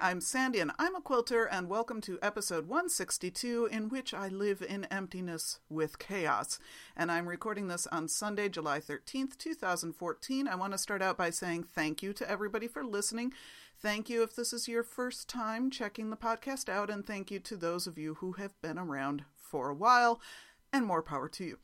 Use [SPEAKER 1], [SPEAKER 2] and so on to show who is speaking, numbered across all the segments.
[SPEAKER 1] I'm Sandy and I'm a quilter, and welcome to episode 162, in which I live in emptiness with chaos. And I'm recording this on Sunday, July 13th, 2014. I want to start out by saying thank you to everybody for listening. Thank you if this is your first time checking the podcast out, and thank you to those of you who have been around for a while, and more power to you.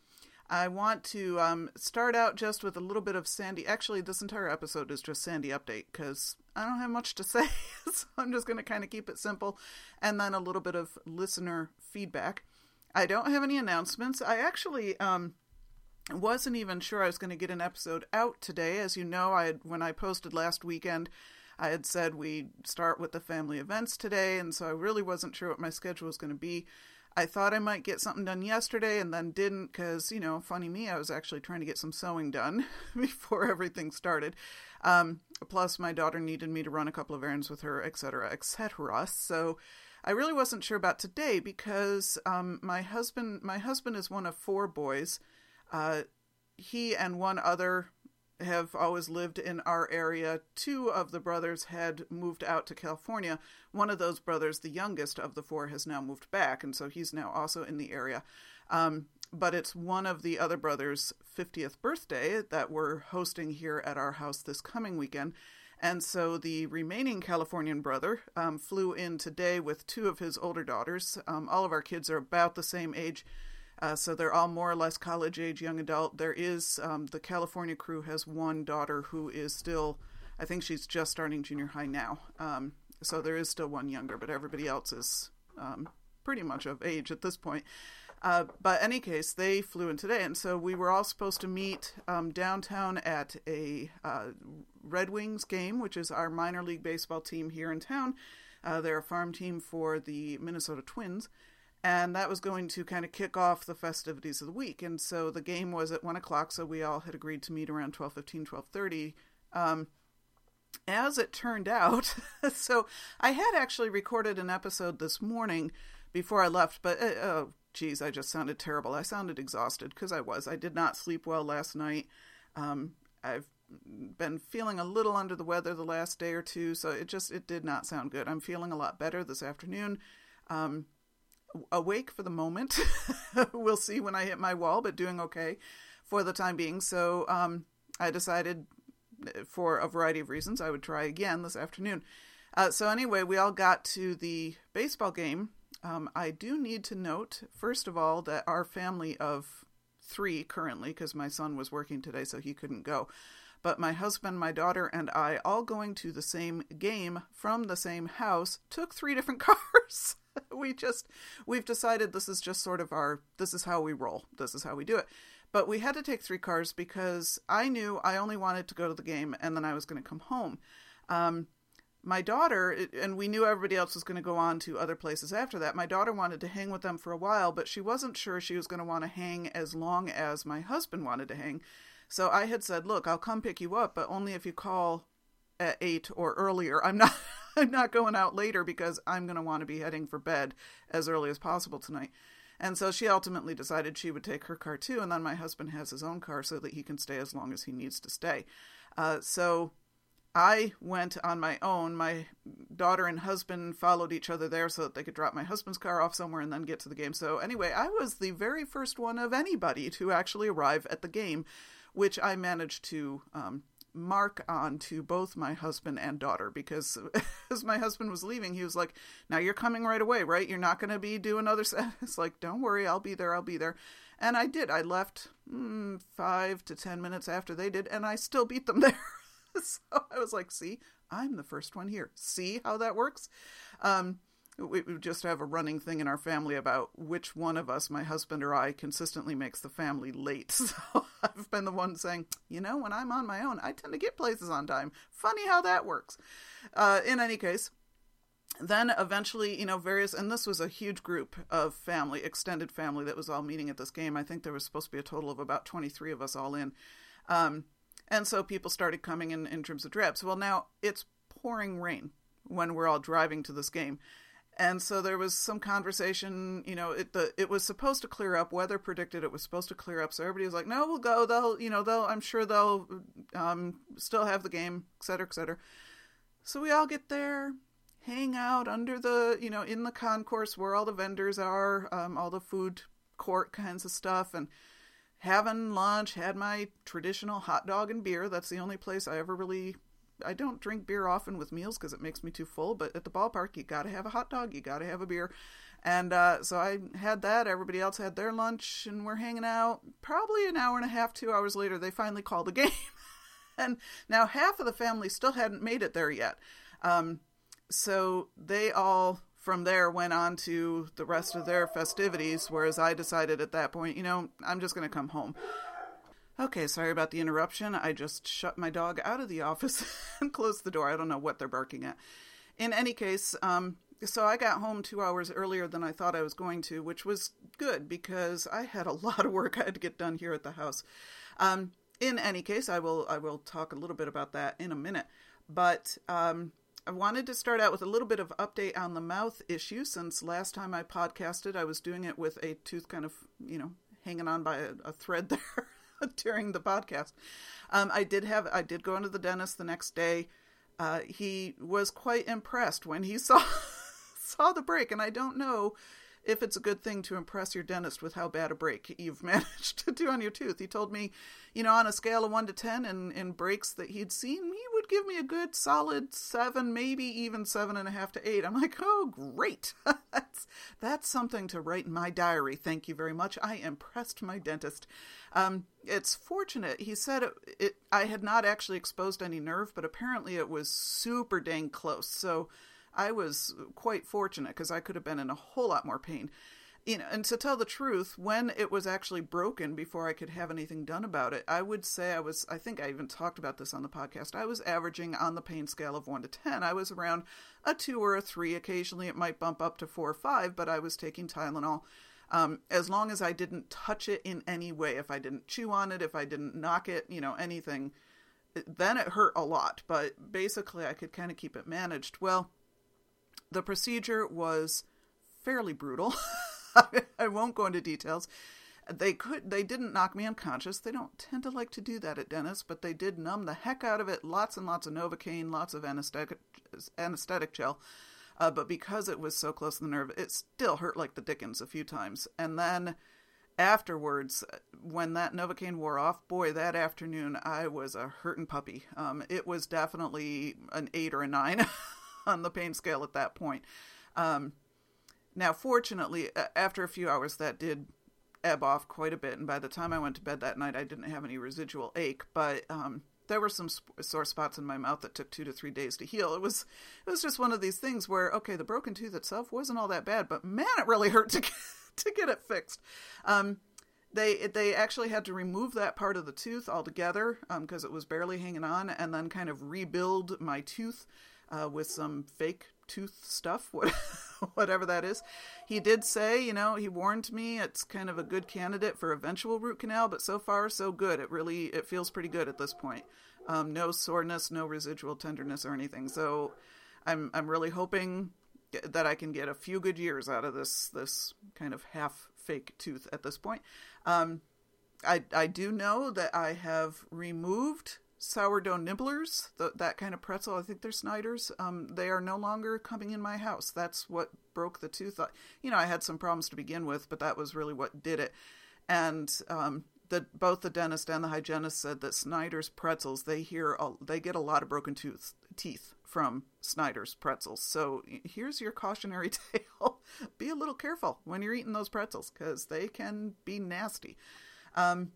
[SPEAKER 1] I want to um, start out just with a little bit of Sandy. Actually, this entire episode is just Sandy update because I don't have much to say. so I'm just going to kind of keep it simple and then a little bit of listener feedback. I don't have any announcements. I actually um, wasn't even sure I was going to get an episode out today. As you know, I had, when I posted last weekend, I had said we'd start with the family events today, and so I really wasn't sure what my schedule was going to be. I thought I might get something done yesterday and then didn't because, you know, funny me, I was actually trying to get some sewing done before everything started. Um, plus, my daughter needed me to run a couple of errands with her, etc., etc. So I really wasn't sure about today because um, my husband, my husband is one of four boys. Uh, he and one other have always lived in our area. Two of the brothers had moved out to California. One of those brothers, the youngest of the four, has now moved back, and so he's now also in the area. Um, but it's one of the other brothers' 50th birthday that we're hosting here at our house this coming weekend. And so the remaining Californian brother um, flew in today with two of his older daughters. Um, all of our kids are about the same age. Uh, so they're all more or less college age young adult. There is um, the California crew has one daughter who is still, I think she's just starting junior high now. Um, so there is still one younger, but everybody else is um, pretty much of age at this point. Uh, but any case, they flew in today, and so we were all supposed to meet um, downtown at a uh, Red Wings game, which is our minor league baseball team here in town. Uh, they're a farm team for the Minnesota Twins and that was going to kind of kick off the festivities of the week. And so the game was at 1 o'clock so we all had agreed to meet around 12.15 12.30 um, as it turned out so i had actually recorded an episode this morning before i left but uh, oh geez i just sounded terrible. I sounded exhausted because i was. I did not sleep well last night. Um, i've been feeling a little under the weather the last day or two so it just it did not sound good. I'm feeling a lot better this afternoon. Um, awake for the moment. we'll see when I hit my wall, but doing okay for the time being. So um, I decided, uh, for a variety of reasons, I would try again this afternoon. Uh, so anyway, we all got to the baseball game. Um, I do need to note, first of all, that our family of three currently, because my son was working today, so he couldn't go. But my husband, my daughter, and I, all going to the same game from the same house, took three different cars. we just we've decided this is just sort of our this is how we roll. This is how we do it. But we had to take three cars because I knew I only wanted to go to the game and then I was going to come home. Um, my daughter, and we knew everybody else was going to go on to other places after that. My daughter wanted to hang with them for a while, but she wasn't sure she was going to want to hang as long as my husband wanted to hang. So I had said, "Look, I'll come pick you up, but only if you call at eight or earlier. I'm not I'm not going out later because I'm going to want to be heading for bed as early as possible tonight. And so she ultimately decided she would take her car too, and then my husband has his own car so that he can stay as long as he needs to stay. Uh, so I went on my own. My daughter and husband followed each other there so that they could drop my husband's car off somewhere and then get to the game. So, anyway, I was the very first one of anybody to actually arrive at the game, which I managed to um, mark on to both my husband and daughter because as my husband was leaving, he was like, Now you're coming right away, right? You're not going to be doing other set. It's like, Don't worry, I'll be there, I'll be there. And I did. I left mm, five to ten minutes after they did, and I still beat them there. so I was like, See, I'm the first one here. See how that works? Um, we, just have a running thing in our family about which one of us, my husband or I, consistently makes the family late. So I've been the one saying, you know, when I'm on my own, I tend to get places on time. Funny how that works. Uh, in any case, then eventually, you know, various, and this was a huge group of family, extended family that was all meeting at this game. I think there was supposed to be a total of about 23 of us all in. Um, and so people started coming in in terms of drabs. Well, now it's pouring rain when we're all driving to this game. And so there was some conversation, you know, it the it was supposed to clear up. Weather predicted it was supposed to clear up, so everybody was like, "No, we'll go. They'll, you know, they'll. I'm sure they'll um, still have the game, et cetera, et cetera." So we all get there, hang out under the, you know, in the concourse where all the vendors are, um, all the food court kinds of stuff, and having lunch. Had my traditional hot dog and beer. That's the only place I ever really. I don't drink beer often with meals because it makes me too full. But at the ballpark, you got to have a hot dog. You got to have a beer. And uh, so I had that. Everybody else had their lunch, and we're hanging out. Probably an hour and a half, two hours later, they finally called the game. and now half of the family still hadn't made it there yet. Um, so they all from there went on to the rest of their festivities, whereas I decided at that point, you know, I'm just going to come home. Okay, sorry about the interruption. I just shut my dog out of the office and closed the door. I don't know what they're barking at. In any case, um, so I got home two hours earlier than I thought I was going to, which was good because I had a lot of work I had to get done here at the house. Um, in any case, I will I will talk a little bit about that in a minute. But um, I wanted to start out with a little bit of update on the mouth issue since last time I podcasted, I was doing it with a tooth kind of, you know, hanging on by a, a thread there during the podcast. Um, I did have, I did go into the dentist the next day. Uh, he was quite impressed when he saw saw the break, and I don't know if it's a good thing to impress your dentist with how bad a break you've managed to do on your tooth. He told me, you know, on a scale of one to ten in, in breaks that he'd seen, he give me a good solid seven, maybe even seven and a half to eight. I'm like, oh great. that's that's something to write in my diary. Thank you very much. I impressed my dentist. Um, it's fortunate. He said it, it I had not actually exposed any nerve, but apparently it was super dang close. So I was quite fortunate because I could have been in a whole lot more pain. You know, and to tell the truth, when it was actually broken before I could have anything done about it, I would say I was, I think I even talked about this on the podcast, I was averaging on the pain scale of 1 to 10. I was around a 2 or a 3. Occasionally it might bump up to 4 or 5, but I was taking Tylenol. Um, as long as I didn't touch it in any way, if I didn't chew on it, if I didn't knock it, you know, anything, then it hurt a lot. But basically, I could kind of keep it managed. Well, the procedure was fairly brutal. I won't go into details. They could they didn't knock me unconscious. They don't tend to like to do that at dentists, but they did numb the heck out of it. Lots and lots of Novocaine, lots of anesthetic anesthetic gel. Uh, but because it was so close to the nerve, it still hurt like the dickens a few times. And then afterwards, when that Novocaine wore off, boy, that afternoon I was a hurting puppy. Um, it was definitely an eight or a nine. on the pain scale at that point. Um, now, fortunately, after a few hours, that did ebb off quite a bit, and by the time I went to bed that night, I didn't have any residual ache. But um, there were some sore spots in my mouth that took two to three days to heal. It was it was just one of these things where okay, the broken tooth itself wasn't all that bad, but man, it really hurt to get, to get it fixed. Um, they they actually had to remove that part of the tooth altogether because um, it was barely hanging on, and then kind of rebuild my tooth uh, with some fake tooth stuff, whatever that is. He did say, you know, he warned me it's kind of a good candidate for eventual root canal, but so far so good. It really it feels pretty good at this point. Um, no soreness, no residual tenderness or anything. So I'm I'm really hoping that I can get a few good years out of this this kind of half fake tooth at this point. Um, I I do know that I have removed sourdough nibblers, the, that kind of pretzel. I think they're Snyder's. Um, they are no longer coming in my house. That's what broke the tooth. You know, I had some problems to begin with, but that was really what did it. And um, the, both the dentist and the hygienist said that Snyder's pretzels they hear a, they get a lot of broken tooth teeth from Snyder's pretzels. So here's your cautionary tale: be a little careful when you're eating those pretzels because they can be nasty. Um,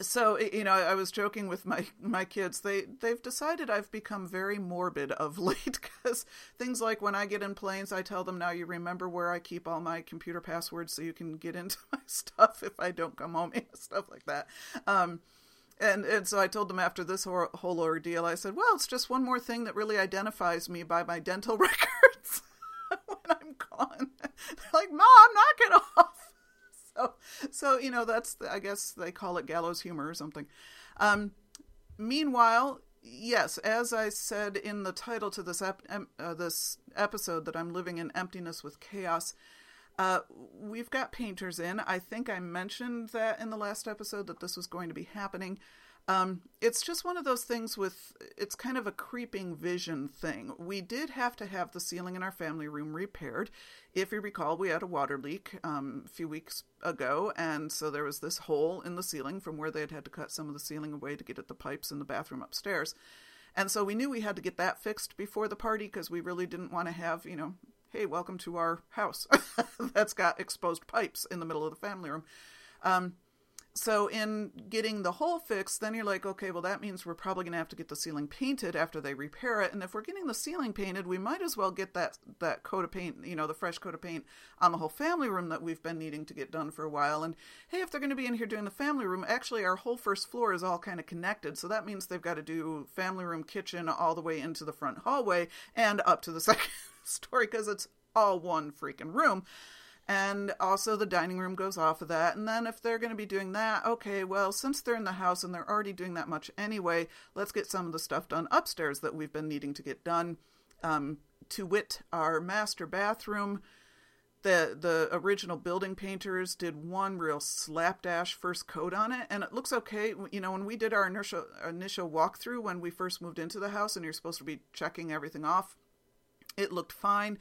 [SPEAKER 1] so you know i was joking with my my kids they they've decided i've become very morbid of late because things like when i get in planes i tell them now you remember where i keep all my computer passwords so you can get into my stuff if i don't come home and stuff like that um, and and so I told them after this whole ordeal, I said, "Well, it's just one more thing that really identifies me by my dental records when I'm gone." They're like, "Mom, knock it off." so you know that's I guess they call it gallows humor or something. Um, meanwhile, yes, as I said in the title to this ep- uh, this episode, that I'm living in emptiness with chaos. Uh, we've got painters in. I think I mentioned that in the last episode that this was going to be happening. Um, it's just one of those things with, it's kind of a creeping vision thing. We did have to have the ceiling in our family room repaired. If you recall, we had a water leak um, a few weeks ago, and so there was this hole in the ceiling from where they had had to cut some of the ceiling away to get at the pipes in the bathroom upstairs. And so we knew we had to get that fixed before the party because we really didn't want to have, you know, hey, welcome to our house that's got exposed pipes in the middle of the family room. Um, so in getting the hole fixed, then you're like, okay, well that means we're probably going to have to get the ceiling painted after they repair it. And if we're getting the ceiling painted, we might as well get that that coat of paint, you know, the fresh coat of paint on the whole family room that we've been needing to get done for a while. And hey, if they're going to be in here doing the family room, actually our whole first floor is all kind of connected. So that means they've got to do family room, kitchen all the way into the front hallway and up to the second story because it's all one freaking room and also the dining room goes off of that. And then if they're going to be doing that, okay, well, since they're in the house and they're already doing that much anyway, let's get some of the stuff done upstairs that we've been needing to get done. Um, to wit, our master bathroom. The the original building painters did one real slapdash first coat on it, and it looks okay. You know, when we did our initial initial walkthrough when we first moved into the house, and you're supposed to be checking everything off, it looked fine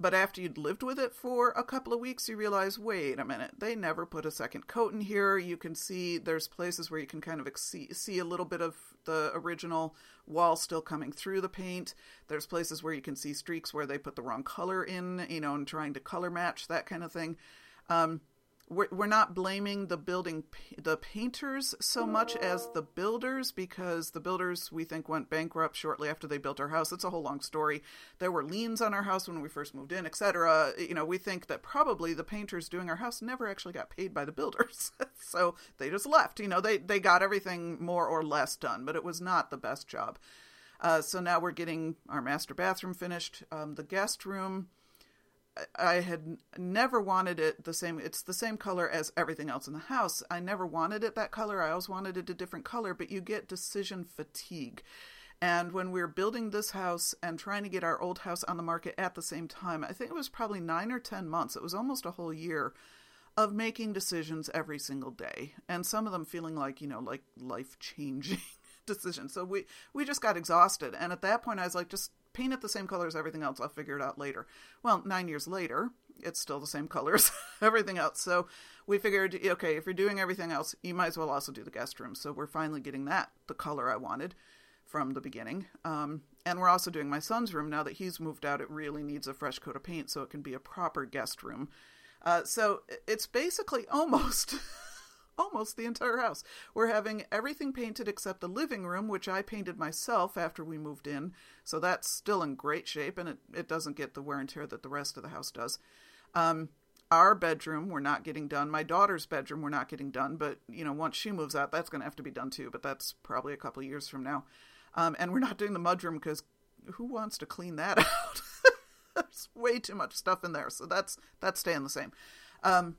[SPEAKER 1] but after you'd lived with it for a couple of weeks, you realize, wait a minute, they never put a second coat in here. You can see there's places where you can kind of see, a little bit of the original wall still coming through the paint. There's places where you can see streaks where they put the wrong color in, you know, and trying to color match that kind of thing. Um, we're, we're not blaming the building the painters so much as the builders because the builders we think went bankrupt shortly after they built our house. It's a whole long story. There were liens on our house when we first moved in etc you know we think that probably the painters doing our house never actually got paid by the builders. So they just left you know they they got everything more or less done but it was not the best job. Uh, so now we're getting our master bathroom finished um, the guest room I had never wanted it the same. It's the same color as everything else in the house. I never wanted it that color. I always wanted it a different color, but you get decision fatigue. And when we were building this house and trying to get our old house on the market at the same time, I think it was probably nine or 10 months. It was almost a whole year of making decisions every single day. And some of them feeling like, you know, like life changing decisions. So we, we just got exhausted. And at that point, I was like, just paint it the same color as everything else. I'll figure it out later. Well, nine years later, it's still the same colors, everything else. So we figured, okay, if you're doing everything else, you might as well also do the guest room. So we're finally getting that the color I wanted from the beginning. Um, and we're also doing my son's room now that he's moved out. It really needs a fresh coat of paint so it can be a proper guest room. Uh, so it's basically almost almost the entire house. We're having everything painted except the living room, which I painted myself after we moved in. So that's still in great shape and it, it doesn't get the wear and tear that the rest of the house does. Um, our bedroom, we're not getting done. My daughter's bedroom, we're not getting done. But, you know, once she moves out, that's going to have to be done too. But that's probably a couple years from now. Um, and we're not doing the mudroom because who wants to clean that out? There's way too much stuff in there. So that's, that's staying the same. Um,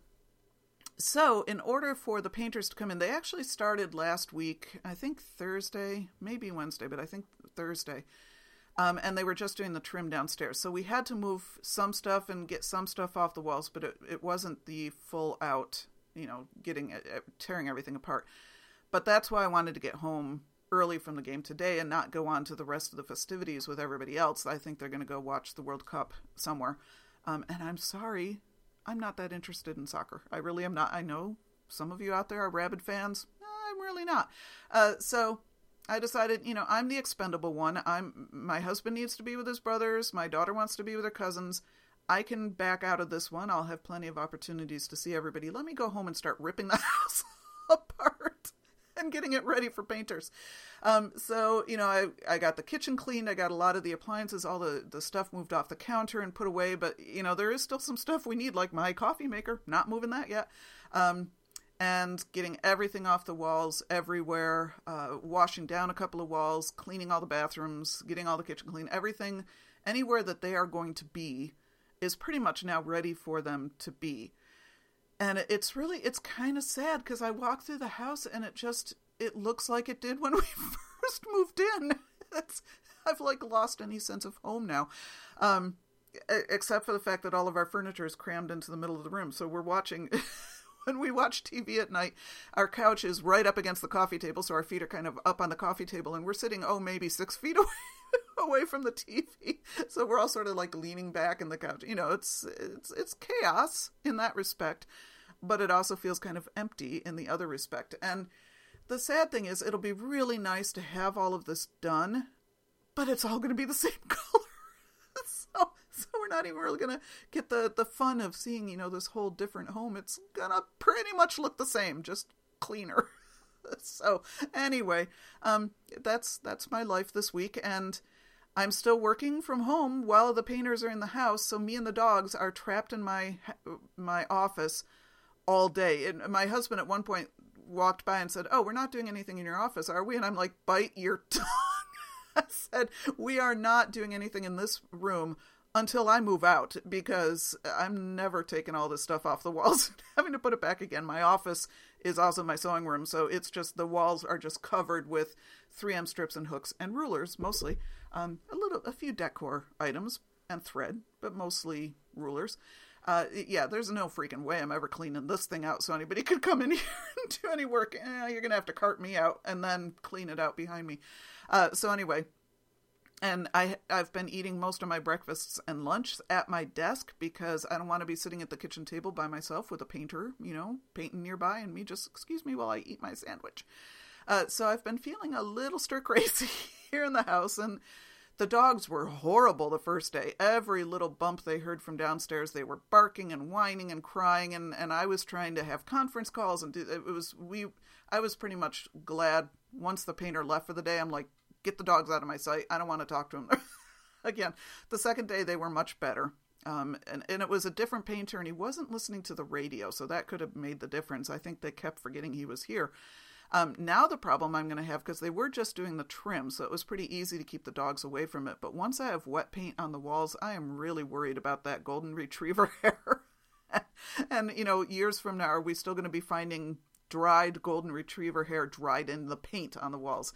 [SPEAKER 1] so, in order for the painters to come in, they actually started last week, I think Thursday, maybe Wednesday, but I think Thursday. Um, and they were just doing the trim downstairs. So we had to move some stuff and get some stuff off the walls, but it, it wasn't the full out, you know, getting uh, tearing everything apart. But that's why I wanted to get home early from the game today and not go on to the rest of the festivities with everybody else. I think they're going to go watch the World Cup somewhere. Um, and I'm sorry, I'm not that interested in soccer. I really am not. I know some of you out there are rabid fans. I'm really not. Uh, so I decided, you know, I'm the expendable one. I'm my husband needs to be with his brothers. My daughter wants to be with her cousins. I can back out of this one. I'll have plenty of opportunities to see everybody. Let me go home and start ripping the house apart and getting it ready for painters. Um, so, you know, I, I got the kitchen cleaned. I got a lot of the appliances, all the, the stuff moved off the counter and put away. But, you know, there is still some stuff we need, like my coffee maker. Not moving that yet. Um, and getting everything off the walls everywhere, uh, washing down a couple of walls, cleaning all the bathrooms, getting all the kitchen clean, everything, anywhere that they are going to be is pretty much now ready for them to be and it's really it's kind of sad because I walk through the house and it just it looks like it did when we first moved in. It's I've like lost any sense of home now, um, except for the fact that all of our furniture is crammed into the middle of the room. So we're watching. when we watch TV at night, our couch is right up against the coffee table, so our feet are kind of up on the coffee table, and we're sitting, oh, maybe six feet away away from the TV. So we're all sort of like leaning back in the couch. You know, it's it's it's chaos in that respect, but it also feels kind of empty in the other respect. And the sad thing is it'll be really nice to have all of this done, but it's all going to be the same color. so so we're not even really going to get the the fun of seeing, you know, this whole different home. It's going to pretty much look the same, just cleaner. so anyway, um, that's that's my life this week, and I'm still working from home while the painters are in the house. So me and the dogs are trapped in my my office all day. And my husband at one point walked by and said, "Oh, we're not doing anything in your office, are we?" And I'm like, "Bite your tongue." I said, "We are not doing anything in this room." Until I move out, because I'm never taking all this stuff off the walls and having to put it back again. My office is also my sewing room. So it's just the walls are just covered with 3M strips and hooks and rulers, mostly. Um, a little, a few decor items and thread, but mostly rulers. Uh, yeah, there's no freaking way I'm ever cleaning this thing out so anybody could come in here and do any work. Eh, you're gonna have to cart me out and then clean it out behind me. Uh, so anyway, and I I've been eating most of my breakfasts and lunch at my desk because I don't want to be sitting at the kitchen table by myself with a painter, you know, painting nearby, and me just excuse me while I eat my sandwich. Uh, so I've been feeling a little stir crazy here in the house, and the dogs were horrible the first day. Every little bump they heard from downstairs, they were barking and whining and crying, and and I was trying to have conference calls and do it was we. I was pretty much glad once the painter left for the day. I'm like, get the dogs out of my sight. I don't want to talk to them. Again, the second day they were much better. Um, and, and it was a different painter, and he wasn't listening to the radio, so that could have made the difference. I think they kept forgetting he was here. Um, now the problem I'm going to have because they were just doing the trim, so it was pretty easy to keep the dogs away from it. But once I have wet paint on the walls, I am really worried about that golden retriever hair. and you know, years from now, are we still going to be finding dried golden retriever hair dried in the paint on the walls?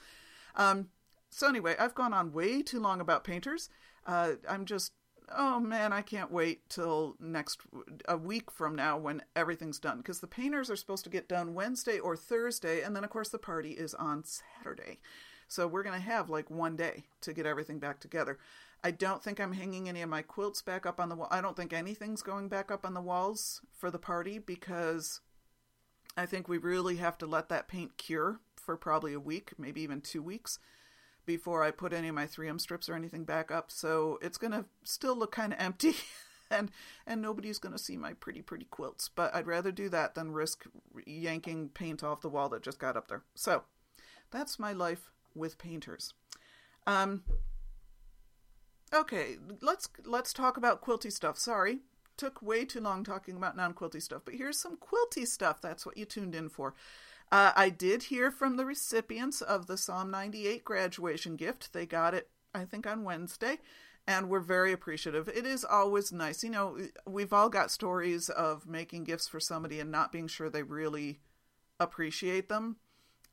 [SPEAKER 1] Um, so anyway, I've gone on way too long about painters. Uh, I'm just, oh man, I can't wait till next a week from now when everything's done because the painters are supposed to get done Wednesday or Thursday, and then of course the party is on Saturday. So we're gonna have like one day to get everything back together. I don't think I'm hanging any of my quilts back up on the wall. I don't think anything's going back up on the walls for the party because I think we really have to let that paint cure for probably a week, maybe even two weeks before I put any of my 3M strips or anything back up. So it's going to still look kind of empty and and nobody's going to see my pretty pretty quilts, but I'd rather do that than risk yanking paint off the wall that just got up there. So, that's my life with painters. Um Okay, let's let's talk about quilty stuff. Sorry, took way too long talking about non-quilty stuff, but here's some quilty stuff. That's what you tuned in for. Uh, I did hear from the recipients of the Psalm 98 graduation gift. They got it, I think, on Wednesday, and we're very appreciative. It is always nice. You know, we've all got stories of making gifts for somebody and not being sure they really appreciate them.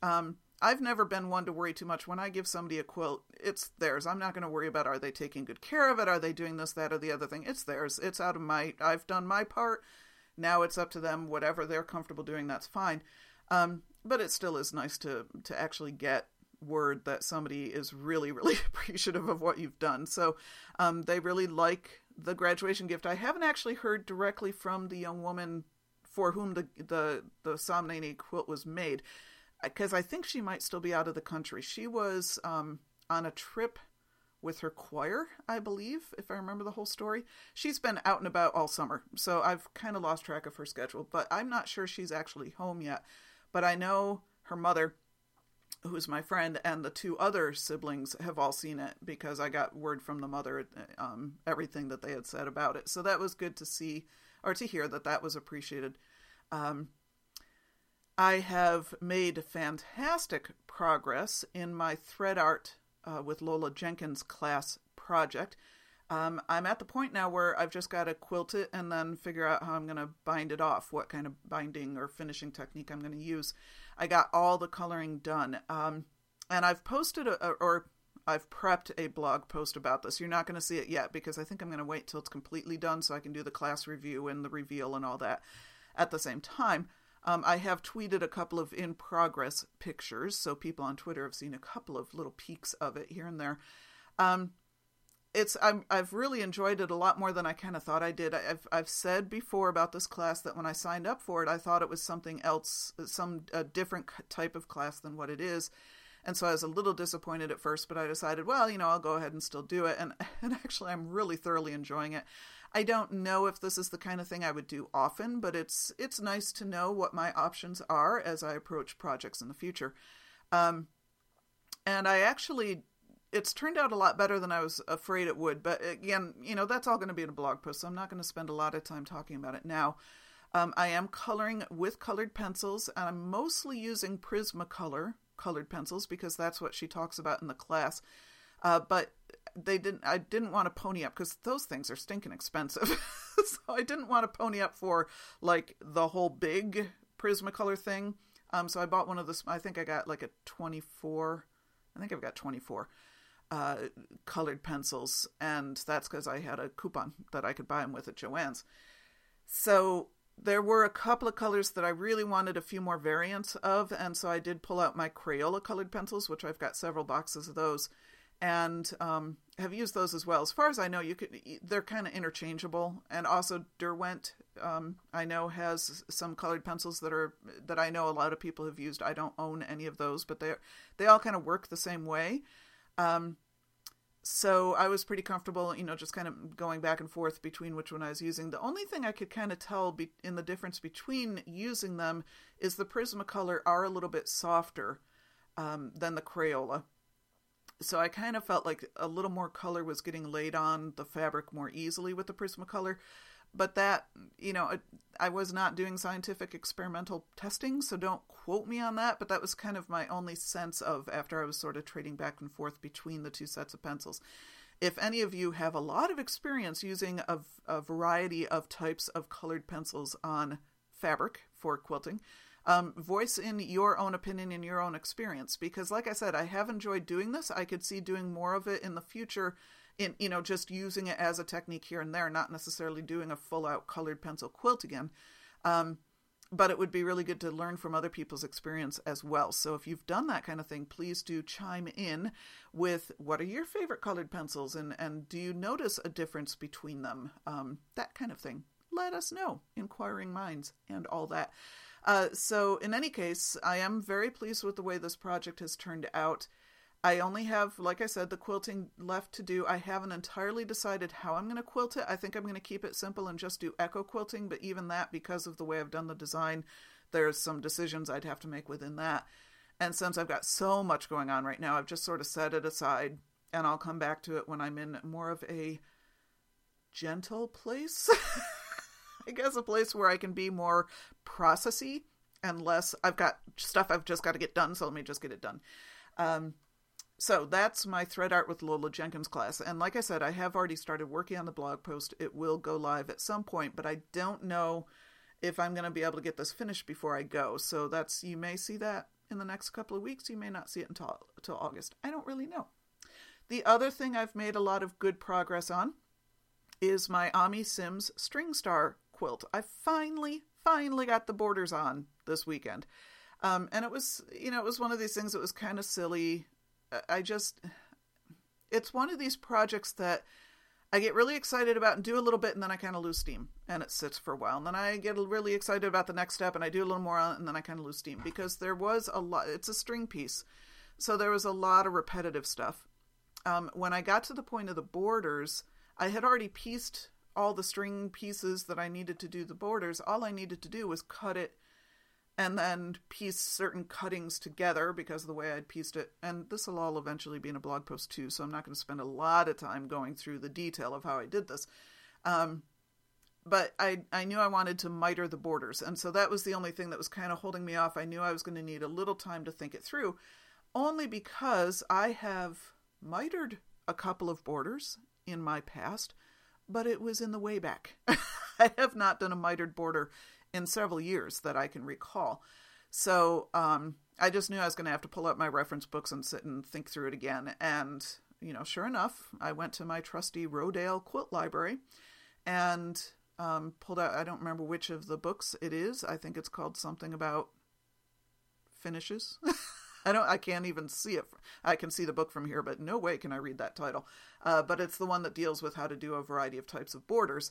[SPEAKER 1] Um, I've never been one to worry too much. When I give somebody a quilt, it's theirs. I'm not going to worry about are they taking good care of it? Are they doing this, that, or the other thing? It's theirs. It's out of my. I've done my part. Now it's up to them. Whatever they're comfortable doing, that's fine. Um, but it still is nice to to actually get word that somebody is really really appreciative of what you've done. So um, they really like the graduation gift. I haven't actually heard directly from the young woman for whom the the the 98 quilt was made, because I think she might still be out of the country. She was um, on a trip with her choir, I believe, if I remember the whole story. She's been out and about all summer, so I've kind of lost track of her schedule, but I'm not sure she's actually home yet. But I know her mother, who's my friend, and the two other siblings have all seen it because I got word from the mother, um, everything that they had said about it. So that was good to see or to hear that that was appreciated. Um, I have made fantastic progress in my thread art uh, with Lola Jenkins class project. Um, I'm at the point now where I've just got to quilt it and then figure out how I'm going to bind it off, what kind of binding or finishing technique I'm going to use. I got all the coloring done. Um, and I've posted a, or I've prepped a blog post about this. You're not going to see it yet because I think I'm going to wait till it's completely done so I can do the class review and the reveal and all that at the same time. Um, I have tweeted a couple of in progress pictures, so people on Twitter have seen a couple of little peeks of it here and there. Um, it's I'm, I've really enjoyed it a lot more than I kind of thought I did. I've I've said before about this class that when I signed up for it, I thought it was something else, some a different type of class than what it is, and so I was a little disappointed at first. But I decided, well, you know, I'll go ahead and still do it, and and actually, I'm really thoroughly enjoying it. I don't know if this is the kind of thing I would do often, but it's it's nice to know what my options are as I approach projects in the future. Um, and I actually, it's turned out a lot better than I was afraid it would. But again, you know, that's all going to be in a blog post, so I'm not going to spend a lot of time talking about it now. Um, I am coloring with colored pencils, and I'm mostly using Prismacolor colored pencils because that's what she talks about in the class. Uh, but they didn't I didn't want to pony up because those things are stinking expensive. so I didn't want to pony up for like the whole big Prismacolor thing. Um, so I bought one of the. I think I got like a 24. I think I've got 24 uh, colored pencils, and that's because I had a coupon that I could buy them with at Joann's. So there were a couple of colors that I really wanted a few more variants of, and so I did pull out my Crayola colored pencils, which I've got several boxes of those and um, have used those as well. As far as I know, you could they're kind of interchangeable. And also Derwent, um, I know has some colored pencils that are that I know a lot of people have used. I don't own any of those, but they they all kind of work the same way. Um, so I was pretty comfortable, you know, just kind of going back and forth between which one I was using. The only thing I could kind of tell be- in the difference between using them is the Prismacolor are a little bit softer um, than the Crayola so I kind of felt like a little more color was getting laid on the fabric more easily with the Prismacolor. But that, you know, I was not doing scientific experimental testing, so don't quote me on that. But that was kind of my only sense of after I was sort of trading back and forth between the two sets of pencils. If any of you have a lot of experience using a, a variety of types of colored pencils on fabric for quilting, um, voice in your own opinion and your own experience because like i said i have enjoyed doing this i could see doing more of it in the future in you know just using it as a technique here and there not necessarily doing a full out colored pencil quilt again um, but it would be really good to learn from other people's experience as well. So if you've done that kind of thing, please do chime in with what are your favorite colored pencils and, and do you notice a difference between them? Um, that kind of thing. Let us know, inquiring minds and all that. Uh, so, in any case, I am very pleased with the way this project has turned out. I only have, like I said, the quilting left to do. I haven't entirely decided how I'm going to quilt it. I think I'm going to keep it simple and just do echo quilting, but even that, because of the way I've done the design, there's some decisions I'd have to make within that. And since I've got so much going on right now, I've just sort of set it aside and I'll come back to it when I'm in more of a gentle place. I guess a place where I can be more processy and less. I've got stuff I've just got to get done, so let me just get it done. Um, so that's my thread art with Lola Jenkins class. And like I said, I have already started working on the blog post. It will go live at some point, but I don't know if I'm going to be able to get this finished before I go. So that's you may see that in the next couple of weeks. You may not see it until until August. I don't really know. The other thing I've made a lot of good progress on is my Ami Simms String Star quilt. I finally, finally got the borders on this weekend. Um, and it was, you know, it was one of these things that was kind of silly. I just, it's one of these projects that I get really excited about and do a little bit, and then I kind of lose steam and it sits for a while. And then I get really excited about the next step and I do a little more and then I kind of lose steam because there was a lot, it's a string piece. So there was a lot of repetitive stuff. Um, when I got to the point of the borders, I had already pieced all the string pieces that I needed to do the borders, all I needed to do was cut it and then piece certain cuttings together because of the way I'd pieced it. And this will all eventually be in a blog post too, so I'm not going to spend a lot of time going through the detail of how I did this. Um, but I, I knew I wanted to miter the borders, and so that was the only thing that was kind of holding me off. I knew I was going to need a little time to think it through, only because I have mitered a couple of borders in my past, but it was in the way back. I have not done a mitered border in several years that I can recall. So um, I just knew I was going to have to pull out my reference books and sit and think through it again. And, you know, sure enough, I went to my trusty Rodale quilt library and um, pulled out, I don't remember which of the books it is. I think it's called something about finishes. I don't. I can't even see it. I can see the book from here, but no way can I read that title. Uh, but it's the one that deals with how to do a variety of types of borders,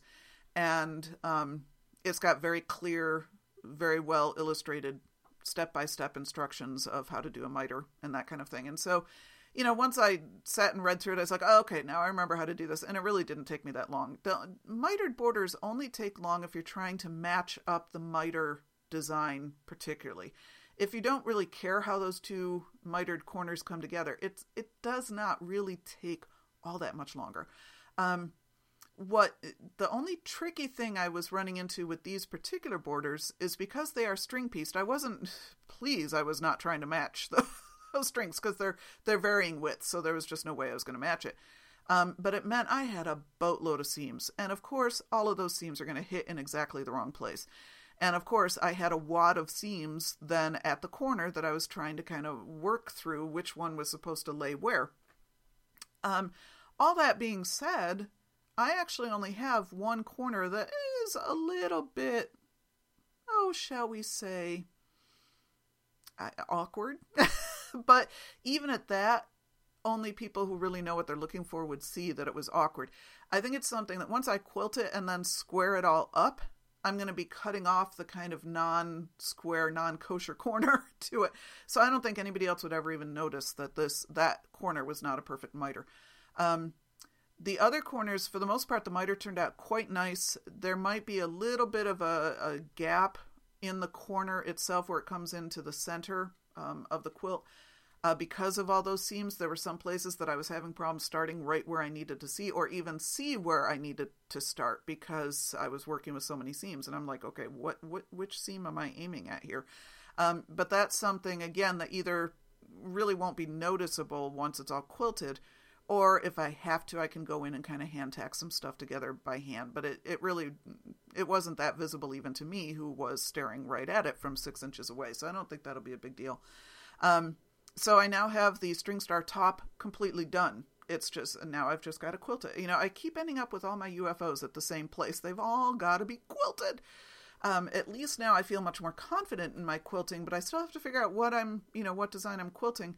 [SPEAKER 1] and um, it's got very clear, very well illustrated step by step instructions of how to do a miter and that kind of thing. And so, you know, once I sat and read through it, I was like, oh, okay, now I remember how to do this. And it really didn't take me that long. The mitered borders only take long if you're trying to match up the miter design particularly. If you don't really care how those two mitered corners come together, it's it does not really take all that much longer. Um, what the only tricky thing I was running into with these particular borders is because they are string pieced. I wasn't pleased. I was not trying to match the, those strings because they're they're varying widths, so there was just no way I was going to match it. Um, but it meant I had a boatload of seams, and of course, all of those seams are going to hit in exactly the wrong place. And of course, I had a wad of seams then at the corner that I was trying to kind of work through which one was supposed to lay where. Um, all that being said, I actually only have one corner that is a little bit, oh, shall we say, awkward. but even at that, only people who really know what they're looking for would see that it was awkward. I think it's something that once I quilt it and then square it all up, I'm going to be cutting off the kind of non square, non kosher corner to it. So I don't think anybody else would ever even notice that this that corner was not a perfect miter. Um, the other corners, for the most part, the miter turned out quite nice. There might be a little bit of a, a gap in the corner itself where it comes into the center um, of the quilt. Uh, because of all those seams, there were some places that I was having problems starting right where I needed to see, or even see where I needed to start because I was working with so many seams. And I'm like, okay, what, what which seam am I aiming at here? Um, but that's something again that either really won't be noticeable once it's all quilted, or if I have to, I can go in and kind of hand tack some stuff together by hand. But it, it really it wasn't that visible even to me, who was staring right at it from six inches away. So I don't think that'll be a big deal. Um, so I now have the string star top completely done. It's just and now I've just got to quilt it. You know, I keep ending up with all my UFOs at the same place. They've all got to be quilted. Um, at least now I feel much more confident in my quilting, but I still have to figure out what I'm, you know, what design I'm quilting.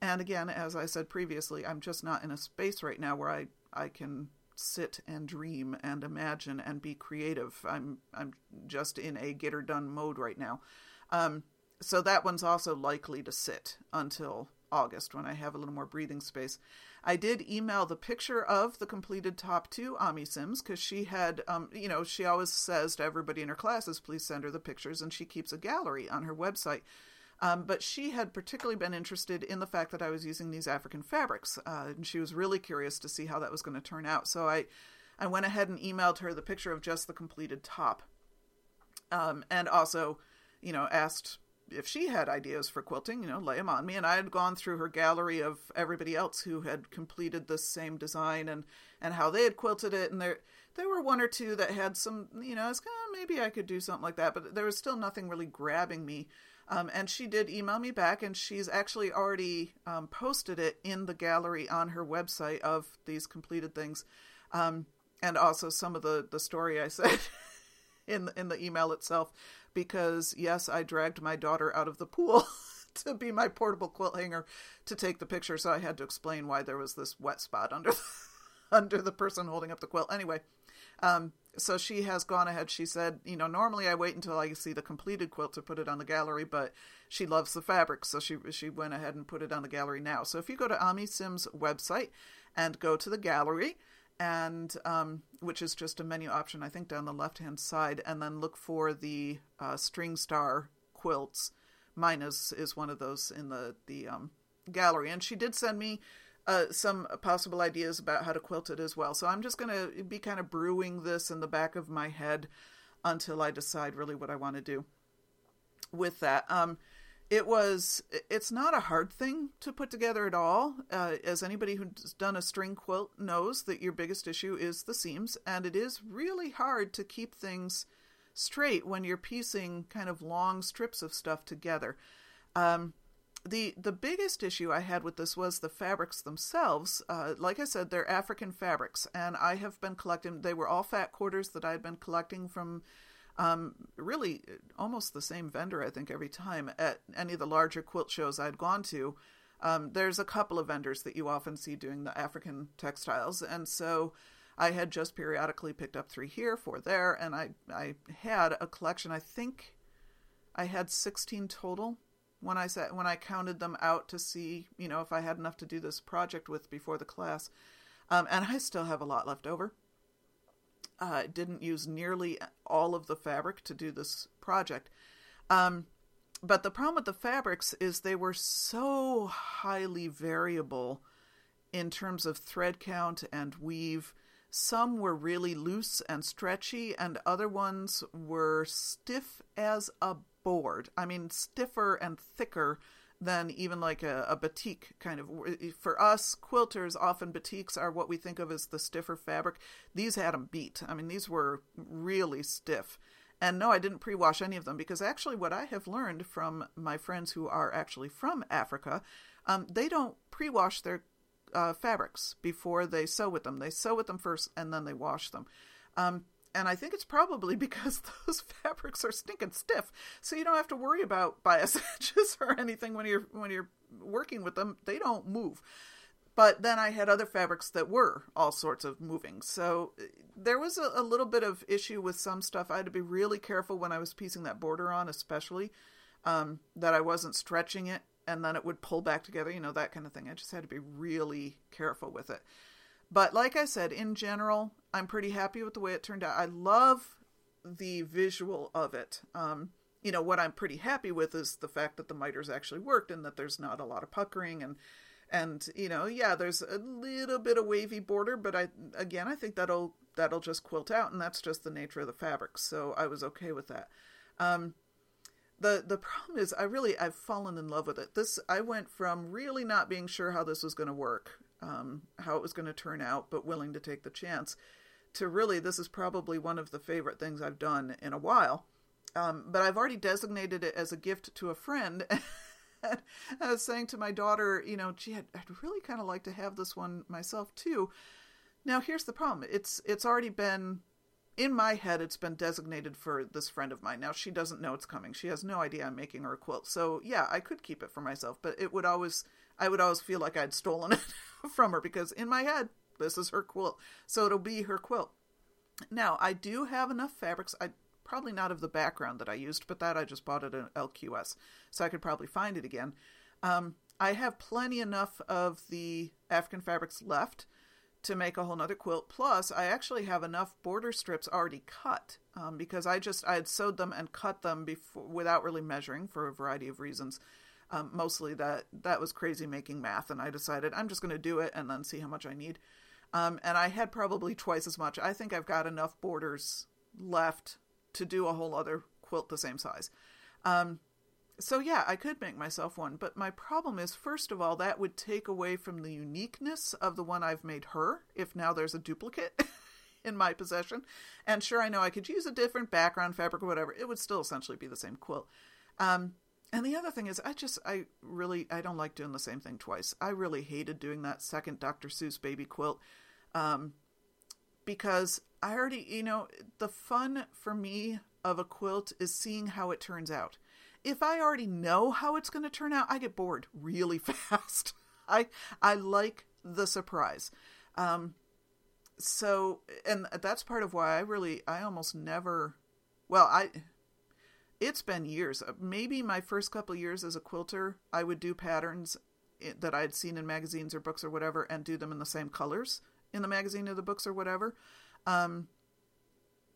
[SPEAKER 1] And again, as I said previously, I'm just not in a space right now where I, I can sit and dream and imagine and be creative. I'm I'm just in a get her done mode right now. Um, so that one's also likely to sit until August when I have a little more breathing space. I did email the picture of the completed top to Ami Simms because she had, um, you know, she always says to everybody in her classes, please send her the pictures, and she keeps a gallery on her website. Um, but she had particularly been interested in the fact that I was using these African fabrics, uh, and she was really curious to see how that was going to turn out. So I, I went ahead and emailed her the picture of just the completed top, um, and also, you know, asked if she had ideas for quilting, you know, lay them on me. And I had gone through her gallery of everybody else who had completed this same design and and how they had quilted it, and there there were one or two that had some, you know, I was kind of maybe I could do something like that, but there was still nothing really grabbing me um, and she did email me back, and she's actually already um, posted it in the gallery on her website of these completed things, um, and also some of the the story I said in the, in the email itself. Because yes, I dragged my daughter out of the pool to be my portable quilt hanger to take the picture, so I had to explain why there was this wet spot under the, under the person holding up the quilt. Anyway, um, so she has gone ahead. She said, you know, normally I wait until I see the completed quilt to put it on the gallery, but she loves the fabric, so she she went ahead and put it on the gallery now. So if you go to Ami Simms' website and go to the gallery, and um, which is just a menu option, I think down the left hand side, and then look for the uh, StringStar quilts. Mine is is one of those in the the um, gallery, and she did send me uh, some possible ideas about how to quilt it as well. So I'm just going to be kind of brewing this in the back of my head until I decide really what I want to do with that. Um, it was it's not a hard thing to put together at all uh, as anybody who's done a string quilt knows that your biggest issue is the seams and it is really hard to keep things straight when you're piecing kind of long strips of stuff together um, the the biggest issue I had with this was the fabrics themselves. Uh, like I said, they're African fabrics, and I have been collecting. They were all fat quarters that I had been collecting from um, really almost the same vendor, I think, every time at any of the larger quilt shows I'd gone to. Um, there's a couple of vendors that you often see doing the African textiles, and so I had just periodically picked up three here, four there, and I I had a collection. I think I had 16 total when I said when I counted them out to see you know if I had enough to do this project with before the class, um, and I still have a lot left over. Uh, didn't use nearly all of the fabric to do this project. Um, but the problem with the fabrics is they were so highly variable in terms of thread count and weave. Some were really loose and stretchy, and other ones were stiff as a board. I mean, stiffer and thicker than even like a, a batik kind of. For us quilters, often batiks are what we think of as the stiffer fabric. These had them beat. I mean, these were really stiff. And no, I didn't pre wash any of them because actually, what I have learned from my friends who are actually from Africa, um, they don't pre wash their uh, fabrics before they sew with them. They sew with them first and then they wash them. Um, and I think it's probably because those fabrics are stinking stiff, so you don't have to worry about bias edges or anything when you're when you're working with them. They don't move. But then I had other fabrics that were all sorts of moving. So uh, there was a, a little bit of issue with some stuff. I had to be really careful when I was piecing that border on, especially um, that I wasn't stretching it and then it would pull back together, you know, that kind of thing. I just had to be really careful with it. But like I said, in general, I'm pretty happy with the way it turned out. I love the visual of it. Um, you know, what I'm pretty happy with is the fact that the miters actually worked and that there's not a lot of puckering and and you know, yeah, there's a little bit of wavy border, but I again, I think that'll that'll just quilt out and that's just the nature of the fabric. So I was okay with that. Um, the the problem is I really I've fallen in love with it. This I went from really not being sure how this was going to work um, how it was going to turn out, but willing to take the chance. To really, this is probably one of the favorite things I've done in a while. Um, but I've already designated it as a gift to a friend. I was saying to my daughter, you know, gee, I'd, I'd really kind of like to have this one myself too. Now, here's the problem: it's it's already been in my head. It's been designated for this friend of mine. Now she doesn't know it's coming. She has no idea I'm making her a quilt. So yeah, I could keep it for myself, but it would always I would always feel like I'd stolen it from her because in my head, this is her quilt. So it'll be her quilt. Now, I do have enough fabrics. I probably not of the background that I used, but that I just bought at an LQS. So I could probably find it again. Um, I have plenty enough of the African fabrics left to make a whole nother quilt. Plus, I actually have enough border strips already cut um, because I just I had sewed them and cut them before without really measuring for a variety of reasons. Um, mostly that that was crazy making math, and I decided I'm just going to do it and then see how much I need. Um, and I had probably twice as much. I think I've got enough borders left to do a whole other quilt the same size. Um, so yeah, I could make myself one, but my problem is, first of all, that would take away from the uniqueness of the one I've made her. If now there's a duplicate in my possession, and sure, I know I could use a different background fabric or whatever, it would still essentially be the same quilt. Um, and the other thing is, I just, I really, I don't like doing the same thing twice. I really hated doing that second Dr. Seuss baby quilt um, because I already, you know, the fun for me of a quilt is seeing how it turns out. If I already know how it's going to turn out, I get bored really fast. I I like the surprise. Um, so, and that's part of why I really, I almost never, well, I it's been years. Uh, maybe my first couple years as a quilter, I would do patterns that I'd seen in magazines or books or whatever and do them in the same colors in the magazine or the books or whatever. Um,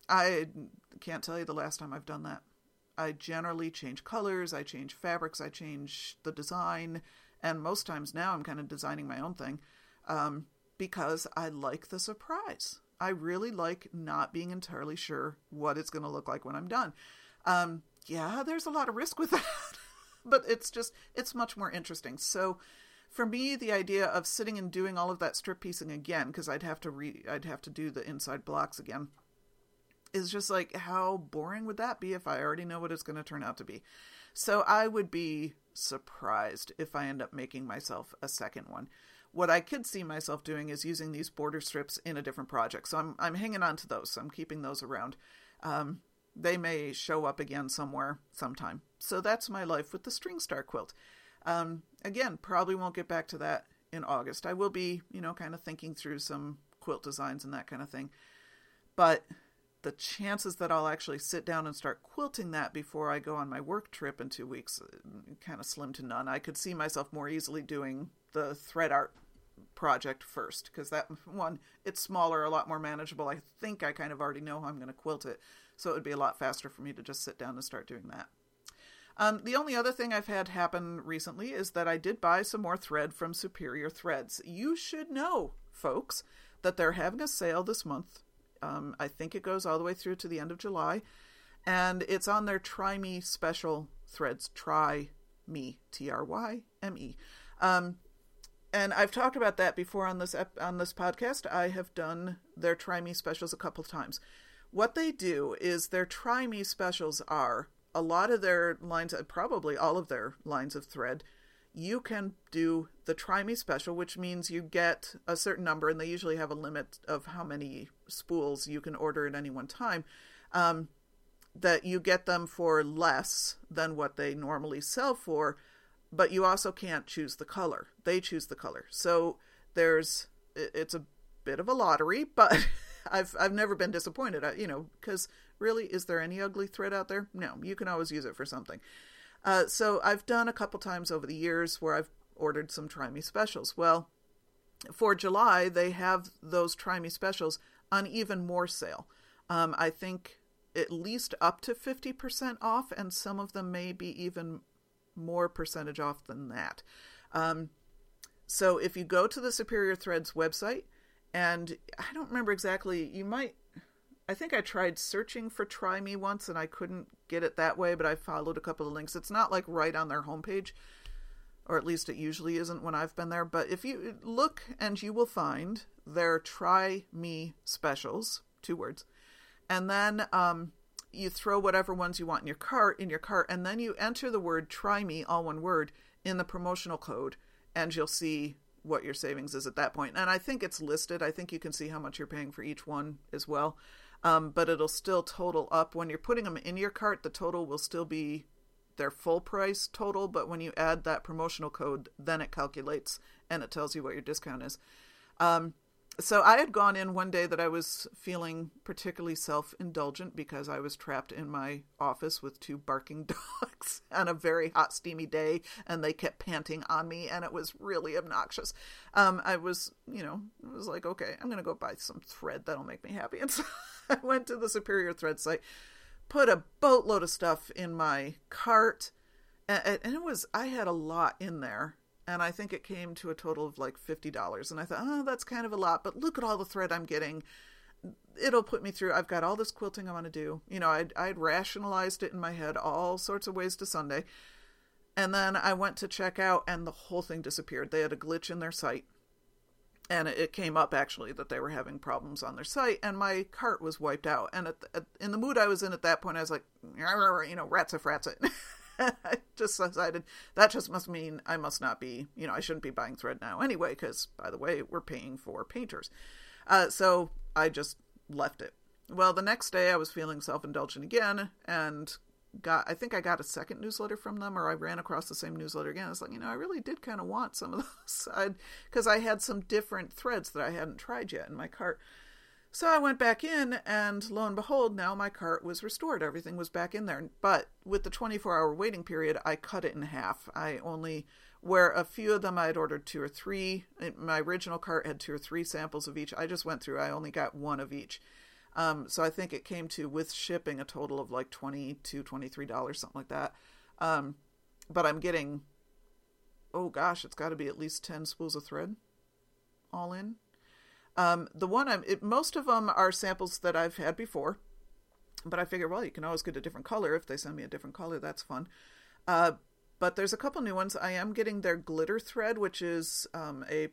[SPEAKER 1] I can't tell you the last time I've done that. I generally change colors, I change fabrics, I change the design, and most times now I'm kind of designing my own thing um, because I like the surprise. I really like not being entirely sure what it's going to look like when I'm done. Um, yeah, there's a lot of risk with that. but it's just it's much more interesting. So for me, the idea of sitting and doing all of that strip piecing again, because I'd have to re I'd have to do the inside blocks again, is just like how boring would that be if I already know what it's going to turn out to be. So I would be surprised if I end up making myself a second one. What I could see myself doing is using these border strips in a different project. So I'm I'm hanging on to those. So I'm keeping those around. Um, they may show up again somewhere sometime. So that's my life with the string star quilt. Um, again, probably won't get back to that in August. I will be, you know, kind of thinking through some quilt designs and that kind of thing. But the chances that I'll actually sit down and start quilting that before I go on my work trip in two weeks uh, kind of slim to none. I could see myself more easily doing the thread art project first because that one it's smaller, a lot more manageable. I think I kind of already know how I'm going to quilt it, so it would be a lot faster for me to just sit down and start doing that. Um, the only other thing I've had happen recently is that I did buy some more thread from Superior Threads. You should know, folks, that they're having a sale this month. Um, I think it goes all the way through to the end of July, and it's on their Try Me special threads. Try Me, T R Y M E. Um, and I've talked about that before on this ep- on this podcast. I have done their Try Me specials a couple times. What they do is their Try Me specials are a lot of their lines, uh, probably all of their lines of thread, you can do the try me special, which means you get a certain number, and they usually have a limit of how many spools you can order at any one time. Um, that you get them for less than what they normally sell for, but you also can't choose the color. They choose the color. So there's it's a bit of a lottery, but I've I've never been disappointed. You know, because really, is there any ugly thread out there? No, you can always use it for something. Uh, so I've done a couple times over the years where I've ordered some Try Me specials. Well, for July, they have those Try Me specials on even more sale. Um, I think at least up to 50% off, and some of them may be even more percentage off than that. Um, so if you go to the Superior Threads website, and I don't remember exactly, you might I think I tried searching for Try Me once and I couldn't get it that way, but I followed a couple of links. It's not like right on their homepage, or at least it usually isn't when I've been there. But if you look and you will find their Try Me specials, two words, and then um, you throw whatever ones you want in your cart in your cart, and then you enter the word Try Me, all one word, in the promotional code, and you'll see what your savings is at that point. And I think it's listed. I think you can see how much you're paying for each one as well um, but it'll still total up. When you're putting them in your cart, the total will still be their full price total, but when you add that promotional code, then it calculates and it tells you what your discount is. Um, so I had gone in one day that I was feeling particularly self indulgent because I was trapped in my office with two barking dogs on a very hot, steamy day, and they kept panting on me, and it was really obnoxious. Um, I was, you know, I was like, okay, I'm going to go buy some thread that'll make me happy. And so I went to the Superior Thread site, put a boatload of stuff in my cart, and, and it was, I had a lot in there and I think it came to a total of like $50. And I thought, oh, that's kind of a lot, but look at all the thread I'm getting. It'll put me through. I've got all this quilting I want to do. You know, I'd, I'd rationalized it in my head all sorts of ways to Sunday. And then I went to check out, and the whole thing disappeared. They had a glitch in their site. And it came up actually that they were having problems on their site, and my cart was wiped out. And at the, at, in the mood I was in at that point, I was like, you know, rats if rats it. I just decided that just must mean I must not be, you know, I shouldn't be buying thread now anyway, because by the way, we're paying for painters. Uh, so I just left it. Well, the next day I was feeling self indulgent again and got, I think I got a second newsletter from them or I ran across the same newsletter again. I was like, you know, I really did kind of want some of those because I had some different threads that I hadn't tried yet in my cart. So I went back in, and lo and behold, now my cart was restored. Everything was back in there. But with the 24 hour waiting period, I cut it in half. I only, where a few of them I had ordered two or three, my original cart had two or three samples of each. I just went through, I only got one of each. Um, so I think it came to, with shipping, a total of like $22, $23, something like that. Um, but I'm getting, oh gosh, it's got to be at least 10 spools of thread all in. Um, the one I'm, it, most of them are samples that I've had before, but I figure, well, you can always get a different color if they send me a different color. That's fun. Uh, but there's a couple new ones. I am getting their glitter thread, which is um, a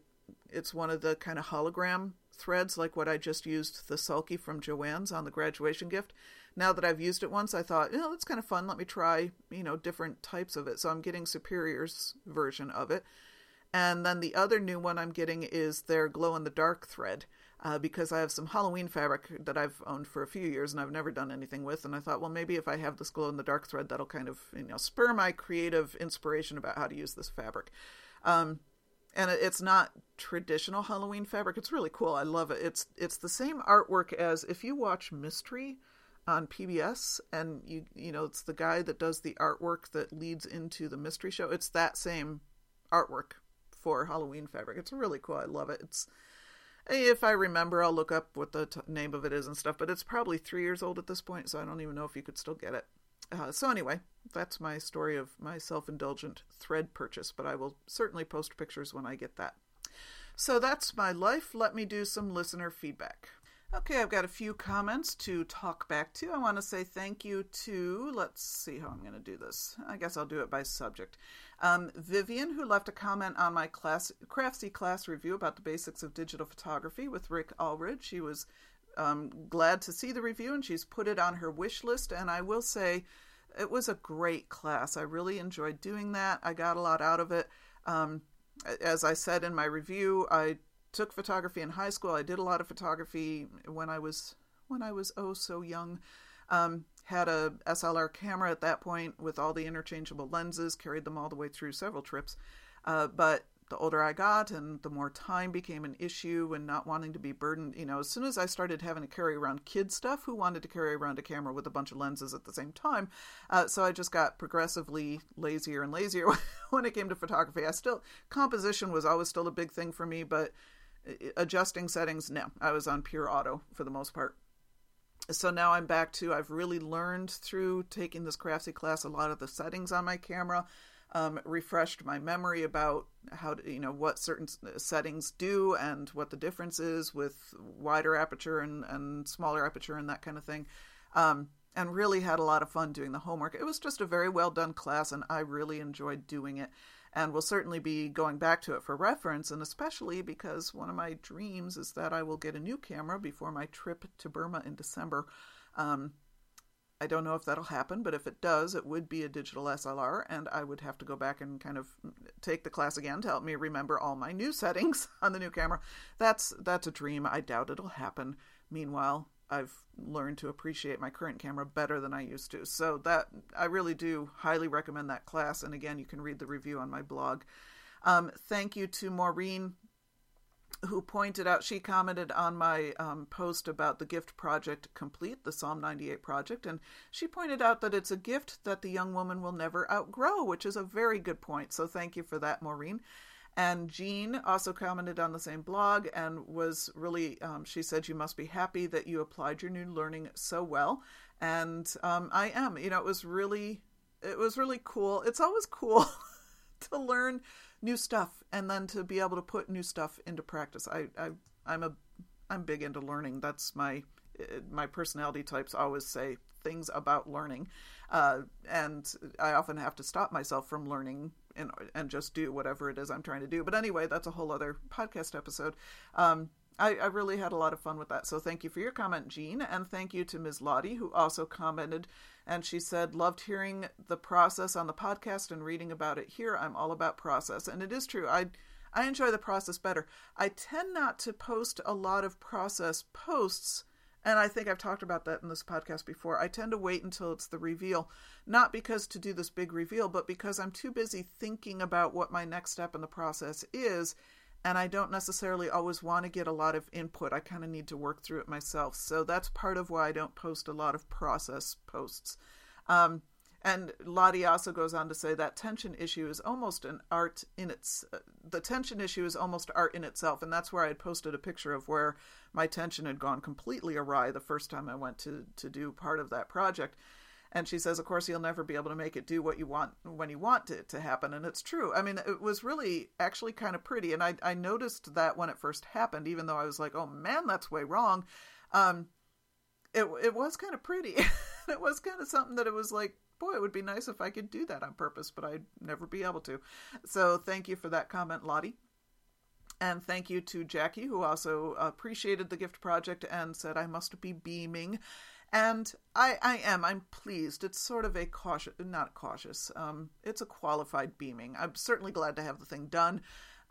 [SPEAKER 1] it's one of the kind of hologram threads, like what I just used the sulky from Joann's on the graduation gift. Now that I've used it once, I thought, you know, that's kind of fun. Let me try, you know, different types of it. So I'm getting Superior's version of it. And then the other new one I'm getting is their glow in the dark thread. Uh, because I have some Halloween fabric that I've owned for a few years and I've never done anything with. And I thought, well, maybe if I have this glow in the dark thread, that'll kind of you know spur my creative inspiration about how to use this fabric. Um, and it's not traditional Halloween fabric. It's really cool. I love it. It's it's the same artwork as if you watch Mystery on PBS and you you know it's the guy that does the artwork that leads into the mystery show. It's that same artwork for Halloween fabric. It's really cool. I love it. It's if I remember, I'll look up what the t- name of it is and stuff. But it's probably three years old at this point, so I don't even know if you could still get it. Uh, so anyway, that's my story of my self-indulgent thread purchase. But I will certainly post pictures when I get that. So that's my life. Let me do some listener feedback. Okay, I've got a few comments to talk back to. I want to say thank you to, let's see how I'm going to do this. I guess I'll do it by subject. Um, Vivian, who left a comment on my class, Craftsy class review about the basics of digital photography with Rick Allred. She was um, glad to see the review and she's put it on her wish list. And I will say, it was a great class. I really enjoyed doing that. I got a lot out of it. Um, as I said in my review, I took photography in high school. I did a lot of photography when I was when I was oh so young. Um, had a SLR camera at that point with all the interchangeable lenses. Carried them all the way through several trips. Uh, but the older I got and the more time became an issue and not wanting to be burdened, you know, as soon as I started having to carry around kid stuff, who wanted to carry around a camera with a bunch of lenses at the same time? Uh, so I just got progressively lazier and lazier when it came to photography. I still, composition was always still a big thing for me, but adjusting settings, no, I was on pure auto for the most part. So now I'm back to I've really learned through taking this Craftsy class a lot of the settings on my camera, um, refreshed my memory about how to, you know what certain settings do and what the difference is with wider aperture and, and smaller aperture and that kind of thing. Um, and really had a lot of fun doing the homework. It was just a very well done class, and I really enjoyed doing it and will certainly be going back to it for reference, and especially because one of my dreams is that I will get a new camera before my trip to Burma in December. Um, I don't know if that'll happen, but if it does, it would be a digital SLR, and I would have to go back and kind of take the class again to help me remember all my new settings on the new camera. That's that's a dream. I doubt it'll happen. Meanwhile, I've learned to appreciate my current camera better than I used to. So that I really do highly recommend that class. And again, you can read the review on my blog. Um, thank you to Maureen, who pointed out she commented on my um, post about the gift project complete, the Psalm 98 project, and she pointed out that it's a gift that the young woman will never outgrow, which is a very good point. So thank you for that, Maureen. And Jean also commented on the same blog and was really, um, she said, You must be happy that you applied your new learning so well. And um, I am. You know, it was really, it was really cool. It's always cool to learn new stuff and then to be able to put new stuff into practice. I, I I'm a, I'm big into learning. That's my, my personality types always say things about learning. Uh, and I often have to stop myself from learning and and just do whatever it is I'm trying to do. But anyway, that's a whole other podcast episode. Um, I, I, really had a lot of fun with that. So thank you for your comment, Jean, and thank you to Ms. Lottie who also commented, and she said loved hearing the process on the podcast and reading about it here. I'm all about process, and it is true. I I enjoy the process better. I tend not to post a lot of process posts and I think I've talked about that in this podcast before. I tend to wait until it's the reveal, not because to do this big reveal, but because I'm too busy thinking about what my next step in the process is. And I don't necessarily always want to get a lot of input. I kind of need to work through it myself. So that's part of why I don't post a lot of process posts. Um, and Lottie also goes on to say that tension issue is almost an art in its. Uh, the tension issue is almost art in itself, and that's where I had posted a picture of where my tension had gone completely awry the first time I went to to do part of that project. And she says, of course, you'll never be able to make it do what you want when you want it to happen. And it's true. I mean, it was really actually kind of pretty. And I, I noticed that when it first happened, even though I was like, oh man, that's way wrong. Um, it, it was kind of pretty. it was kind of something that it was like, boy, it would be nice if I could do that on purpose, but I'd never be able to. So thank you for that comment, Lottie. And thank you to Jackie, who also appreciated the gift project and said I must be beaming. And I, I am. I'm pleased. It's sort of a cautious, not cautious. Um, it's a qualified beaming. I'm certainly glad to have the thing done.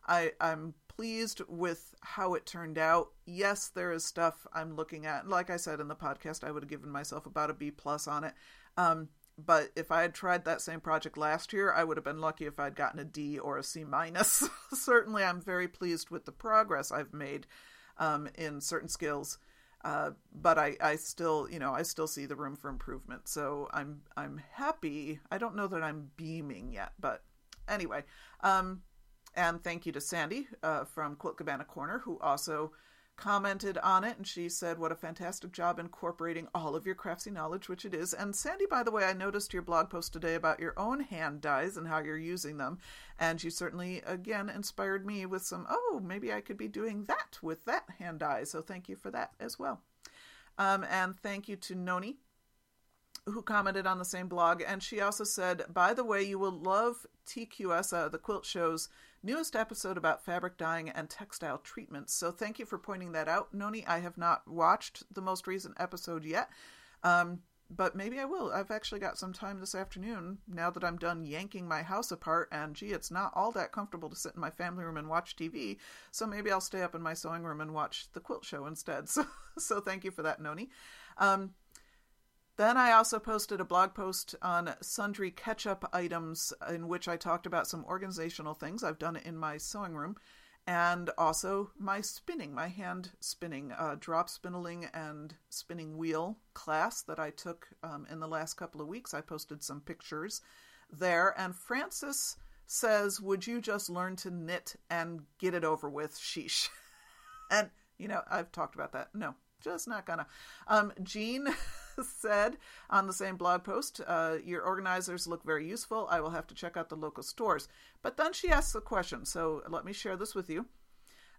[SPEAKER 1] I, I'm pleased with how it turned out. Yes, there is stuff I'm looking at. Like I said in the podcast, I would have given myself about a B plus on it. Um, but if I had tried that same project last year, I would have been lucky if I'd gotten a D or a C minus. Certainly, I'm very pleased with the progress I've made um, in certain skills, uh, but I, I still, you know, I still see the room for improvement. So I'm I'm happy. I don't know that I'm beaming yet, but anyway. Um, and thank you to Sandy uh, from Quilt Cabana Corner, who also commented on it and she said what a fantastic job incorporating all of your craftsy knowledge which it is. And sandy by the way i noticed your blog post today about your own hand dyes and how you're using them. And you certainly again inspired me with some oh maybe i could be doing that with that hand dye. So thank you for that as well. Um, and thank you to noni who commented on the same blog. And she also said by the way you will love tqs uh, the quilt shows newest episode about fabric dyeing and textile treatments. So thank you for pointing that out, Noni. I have not watched the most recent episode yet. Um, but maybe I will. I've actually got some time this afternoon now that I'm done yanking my house apart. And gee, it's not all that comfortable to sit in my family room and watch TV. So maybe I'll stay up in my sewing room and watch the quilt show instead. So, so thank you for that, Noni. Um, then I also posted a blog post on sundry catch up items in which I talked about some organizational things I've done in my sewing room and also my spinning, my hand spinning, uh, drop spindling and spinning wheel class that I took um, in the last couple of weeks. I posted some pictures there. And Francis says, Would you just learn to knit and get it over with? Sheesh. and, you know, I've talked about that. No, just not gonna. Um, Jean. said on the same blog post, uh, Your organizers look very useful. I will have to check out the local stores. But then she asks a question, so let me share this with you.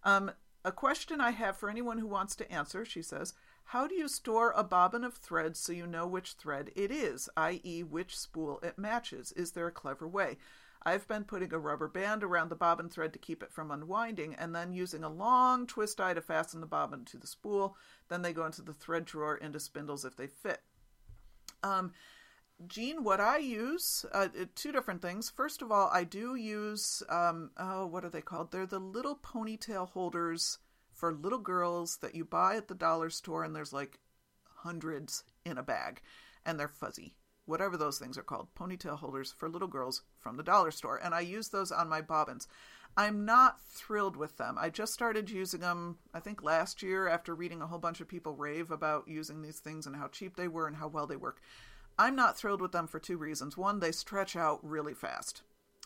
[SPEAKER 1] Um, a question I have for anyone who wants to answer, she says, How do you store a bobbin of thread so you know which thread it is, i.e., which spool it matches? Is there a clever way? I've been putting a rubber band around the bobbin thread to keep it from unwinding, and then using a long twist eye to fasten the bobbin to the spool. Then they go into the thread drawer into spindles if they fit. Um, Jean, what I use, uh, uh, two different things. First of all, I do use, um, oh, what are they called? They're the little ponytail holders for little girls that you buy at the dollar store, and there's like hundreds in a bag, and they're fuzzy whatever those things are called, ponytail holders for little girls from the dollar store. And I use those on my bobbins. I'm not thrilled with them. I just started using them, I think, last year after reading a whole bunch of people rave about using these things and how cheap they were and how well they work. I'm not thrilled with them for two reasons. One, they stretch out really fast.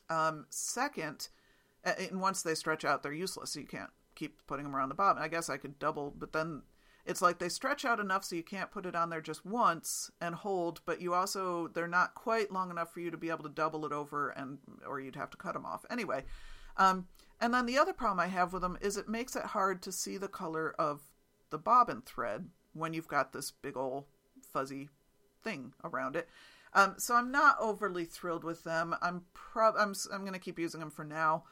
[SPEAKER 1] Um, second, and once they stretch out, they're useless. So you can't keep putting them around the bobbin. I guess I could double, but then it's like they stretch out enough so you can't put it on there just once and hold, but you also they're not quite long enough for you to be able to double it over and or you'd have to cut them off anyway. Um, and then the other problem I have with them is it makes it hard to see the color of the bobbin thread when you've got this big old fuzzy thing around it. Um, so I'm not overly thrilled with them. I'm prob I'm I'm going to keep using them for now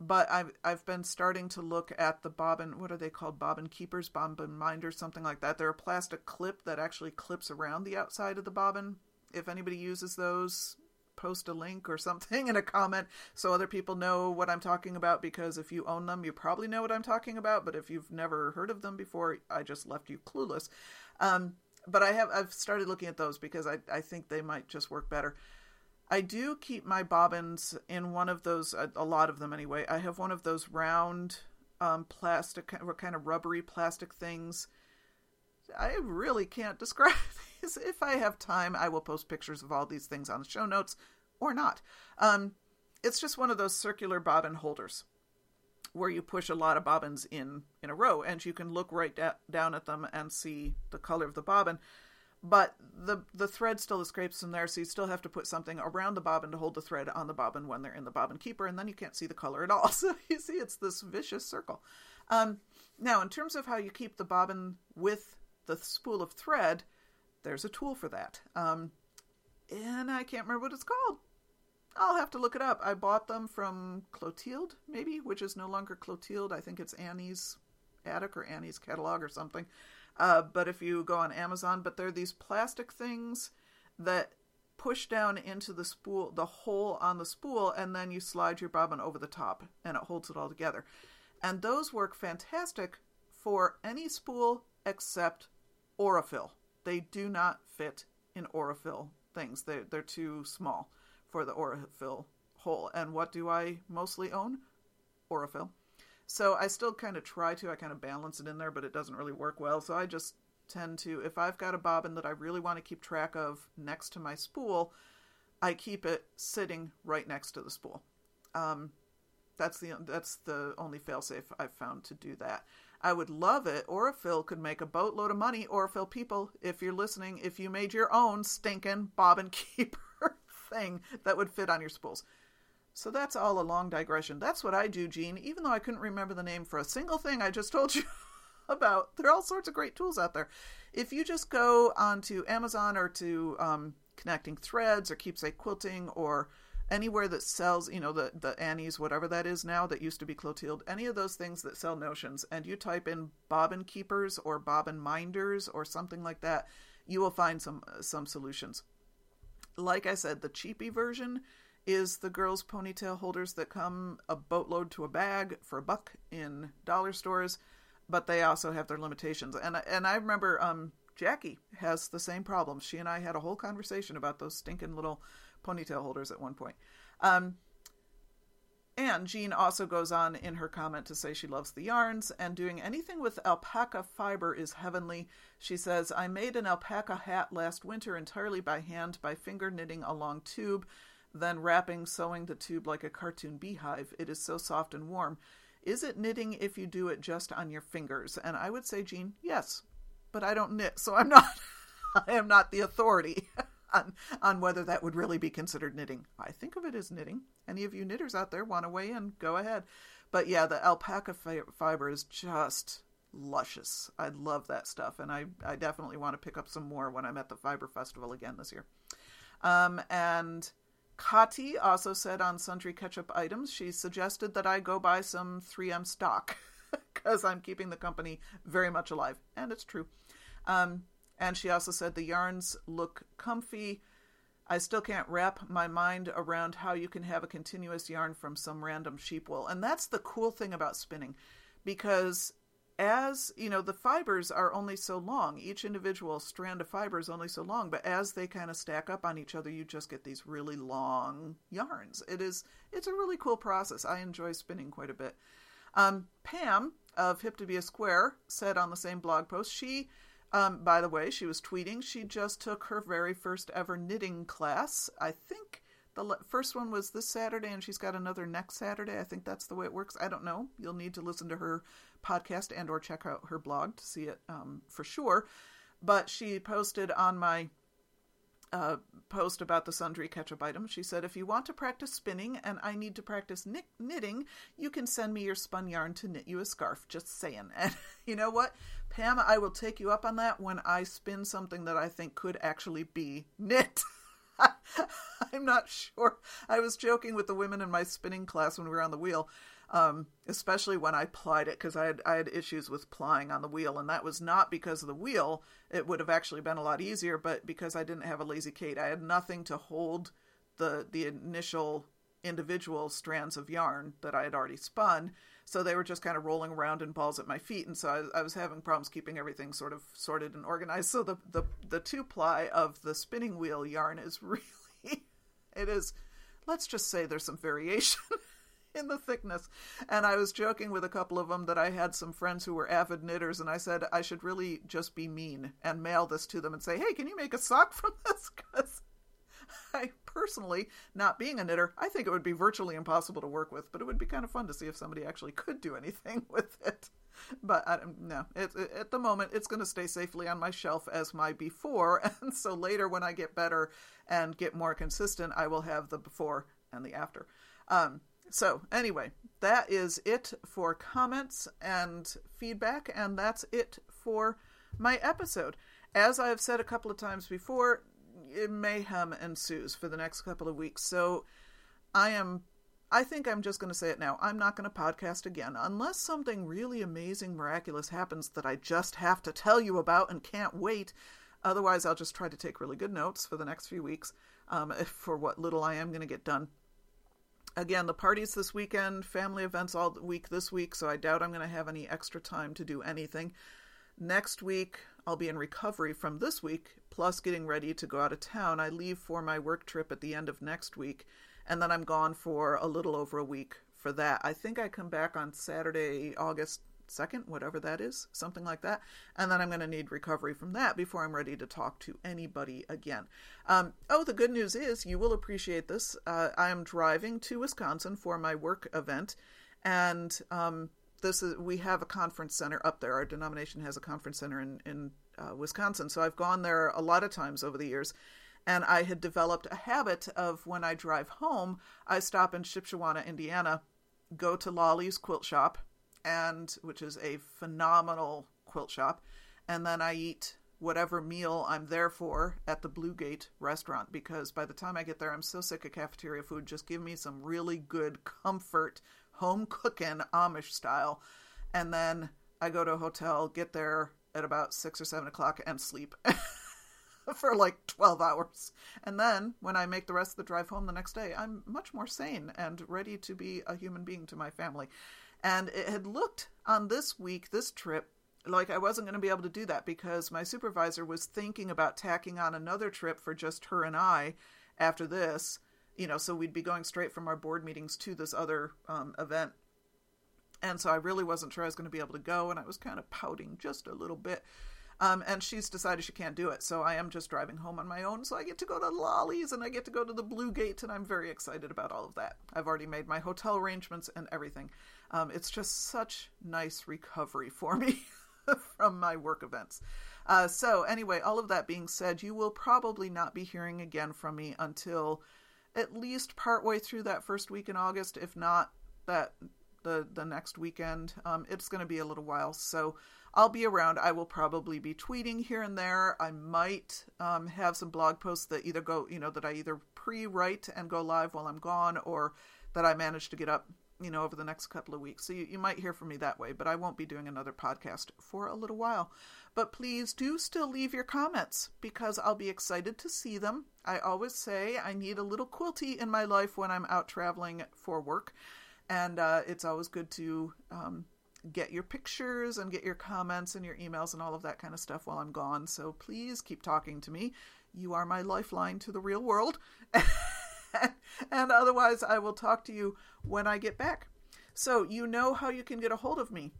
[SPEAKER 1] but I've I've been starting to look at the bobbin. What are they called? Bobbin keepers, bobbin minders, something like that. They're a plastic clip that actually clips around the outside of the bobbin. If anybody uses those, post a link or something in a comment so other people know what I'm talking about. Because if you own them, you probably know what I'm talking about. But if you've never heard of them before, I just left you clueless. Um, but I have I've started looking at those because I I think they might just work better. I do keep my bobbins in one of those, a, lot of them anyway. I have one of those round um, plastic, kind of rubbery plastic things. I really can't describe these. If I have time, I will post pictures of all these things on the show notes or not. Um, it's just one of those circular bobbin holders where you push a lot of bobbins in in a row and you can look right da- down at them and see the color of the bobbin but the the thread still escapes from there, so you still have to put something around the bobbin to hold the thread on the bobbin when they're in the bobbin keeper, and then you can't see the color at all. So you see, it's this vicious circle. Um, now, in terms of how you keep the bobbin with the spool of thread, there's a tool for that. Um, and I can't remember what it's called. I'll have to look it up. I bought them from Clotilde, maybe, which is no longer Clotilde. I think it's Annie's attic or Annie's catalog or something. Uh, but if you go on Amazon, but they're these plastic things that push down into the spool, the hole on the spool, and then you slide your bobbin over the top and it holds it all together. And those work fantastic for any spool except Aurifil. They do not fit in Aurifil things. They're, they're too small for the Aurifil hole. And what do I mostly own? Aurifil. So I still kind of try to, I kind of balance it in there, but it doesn't really work well. So I just tend to, if I've got a bobbin that I really want to keep track of next to my spool, I keep it sitting right next to the spool. Um, that's the that's the only failsafe I've found to do that. I would love it. Aurifil could make a boatload of money. Aurifil people, if you're listening, if you made your own stinking bobbin keeper thing that would fit on your spools. So that's all a long digression. That's what I do, Jean, even though I couldn't remember the name for a single thing I just told you about. There are all sorts of great tools out there. If you just go onto Amazon or to um, Connecting Threads or Keepsake Quilting or anywhere that sells, you know, the, the Annie's, whatever that is now, that used to be Clotilde, any of those things that sell notions, and you type in bobbin keepers or bobbin minders or something like that, you will find some some solutions. Like I said, the cheapy version is the girls' ponytail holders that come a boatload to a bag for a buck in dollar stores, but they also have their limitations. And and I remember um, Jackie has the same problem. She and I had a whole conversation about those stinking little ponytail holders at one point. Um, and Jean also goes on in her comment to say she loves the yarns and doing anything with alpaca fiber is heavenly. She says, I made an alpaca hat last winter entirely by hand by finger knitting a long tube then wrapping, sewing the tube like a cartoon beehive. It is so soft and warm. Is it knitting if you do it just on your fingers? And I would say, Jean, yes, but I don't knit, so I'm not. I am not the authority on on whether that would really be considered knitting. I think of it as knitting. Any of you knitters out there want to weigh in? Go ahead. But yeah, the alpaca fi- fiber is just luscious. I love that stuff, and I I definitely want to pick up some more when I'm at the Fiber Festival again this year. Um, and Kati also said on Sundry Ketchup items, she suggested that I go buy some 3M stock because I'm keeping the company very much alive. And it's true. Um, and she also said the yarns look comfy. I still can't wrap my mind around how you can have a continuous yarn from some random sheep wool. And that's the cool thing about spinning because as you know the fibers are only so long each individual strand of fiber is only so long but as they kind of stack up on each other you just get these really long yarns it is it's a really cool process i enjoy spinning quite a bit um, pam of hip to be a square said on the same blog post she um, by the way she was tweeting she just took her very first ever knitting class i think the first one was this Saturday, and she's got another next Saturday. I think that's the way it works. I don't know. You'll need to listen to her podcast and or check out her blog to see it um, for sure. But she posted on my uh, post about the sundry ketchup item. She said, "If you want to practice spinning and I need to practice knit- knitting, you can send me your spun yarn to knit you a scarf." Just saying. And you know what, Pam, I will take you up on that when I spin something that I think could actually be knit. I'm not sure. I was joking with the women in my spinning class when we were on the wheel, um, especially when I plied it because I had I had issues with plying on the wheel, and that was not because of the wheel. It would have actually been a lot easier, but because I didn't have a lazy Kate, I had nothing to hold the the initial individual strands of yarn that I had already spun. So they were just kind of rolling around in balls at my feet, and so I, I was having problems keeping everything sort of sorted and organized. So the the the two ply of the spinning wheel yarn is really it is. Let's just say there's some variation. in the thickness. And I was joking with a couple of them that I had some friends who were avid knitters, and I said I should really just be mean and mail this to them and say, hey, can you make a sock from this? Because I personally, not being a knitter, I think it would be virtually impossible to work with, but it would be kind of fun to see if somebody actually could do anything with it. But I, no, it, it, at the moment, it's going to stay safely on my shelf as my before, and so later when I get better and get more consistent, I will have the before and the after. Um, so, anyway, that is it for comments and feedback, and that's it for my episode. As I have said a couple of times before, mayhem ensues for the next couple of weeks. So I am I think I'm just going to say it now. I'm not going to podcast again unless something really amazing, miraculous happens that I just have to tell you about and can't wait. Otherwise, I'll just try to take really good notes for the next few weeks um, for what little I am going to get done. Again, the parties this weekend, family events all week this week, so I doubt I'm going to have any extra time to do anything. Next week, I'll be in recovery from this week, plus getting ready to go out of town. I leave for my work trip at the end of next week and then I'm gone for a little over a week for that. I think I come back on Saturday, August 2nd, whatever that is, something like that. And then I'm going to need recovery from that before I'm ready to talk to anybody again. Um, oh, the good news is you will appreciate this. Uh, I am driving to Wisconsin for my work event, and um, this is we have a conference center up there. Our denomination has a conference center in in uh, Wisconsin, so I've gone there a lot of times over the years and I had developed a habit of when I drive home, I stop in Shipshewana, Indiana, go to Lolly's Quilt Shop, and which is a phenomenal quilt shop, and then I eat whatever meal I'm there for at the Blue Gate restaurant because by the time I get there, I'm so sick of cafeteria food. Just give me some really good comfort, home cooking Amish style, and then I go to a hotel, get there at about six or seven o'clock, and sleep. for like 12 hours. And then when I make the rest of the drive home the next day, I'm much more sane and ready to be a human being to my family. And it had looked on this week, this trip, like I wasn't going to be able to do that because my supervisor was thinking about tacking on another trip for just her and I after this. You know, so we'd be going straight from our board meetings to this other um, event. And so I really wasn't sure I was going to be able to go, and I was kind of pouting just a little bit. Um, and she's decided she can't do it. So I am just driving home on my own. So I get to go to Lolly's and I get to go to the Blue Gate, and I'm very excited about all of that. I've already made my hotel arrangements and everything. Um, it's just such nice recovery for me from my work events. Uh, so, anyway, all of that being said, you will probably not be hearing again from me until at least partway through that first week in August, if not that the the next weekend. Um, it's going to be a little while, so I'll be around. I will probably be tweeting here and there. I might um, have some blog posts that either go, you know, that I either pre-write and go live while I'm gone, or that I manage to get up, you know, over the next couple of weeks. So you, you might hear from me that way, but I won't be doing another podcast for a little while. But please do still leave your comments because I'll be excited to see them. I always say I need a little quilty in my life when I'm out traveling for work, and uh, it's always good to um, get your pictures and get your comments and your emails and all of that kind of stuff while I'm gone. So please keep talking to me. You are my lifeline to the real world. and otherwise, I will talk to you when I get back. So you know how you can get a hold of me.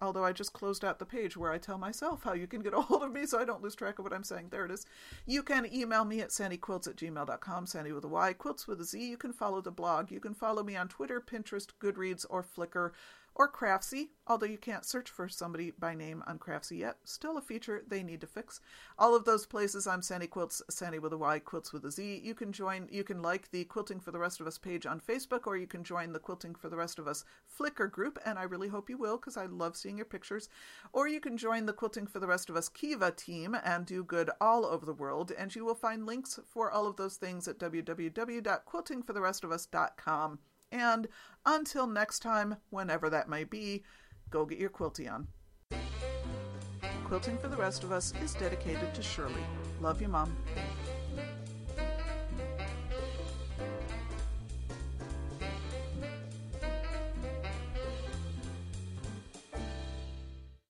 [SPEAKER 1] Although I just closed out the page where I tell myself how you can get a hold of me so I don't lose track of what I'm saying. There it is. You can email me at sandyquilts at gmail.com, sandy with a Y, quilts with a Z. You can follow the blog. You can follow me on Twitter, Pinterest, Goodreads, or Flickr or Craftsy, although you can't search for somebody by name on Craftsy yet. Still a feature they need to fix. All of those places, I'm Sandy Quilts, Sandy with a Y, Quilts with a Z. You can join, you can like the Quilting for the Rest of Us page on Facebook, or you can join the Quilting for the Rest of Us Flickr group, and I really hope you will because I love seeing your pictures. Or you can join the Quilting for the Rest of Us Kiva team and do good all over the world, and you will find links for all of those things at www.quiltingfortherestofus.com. And until next time, whenever that may be, go get your quilty on. Quilting for the Rest of Us is dedicated to Shirley. Love you, Mom.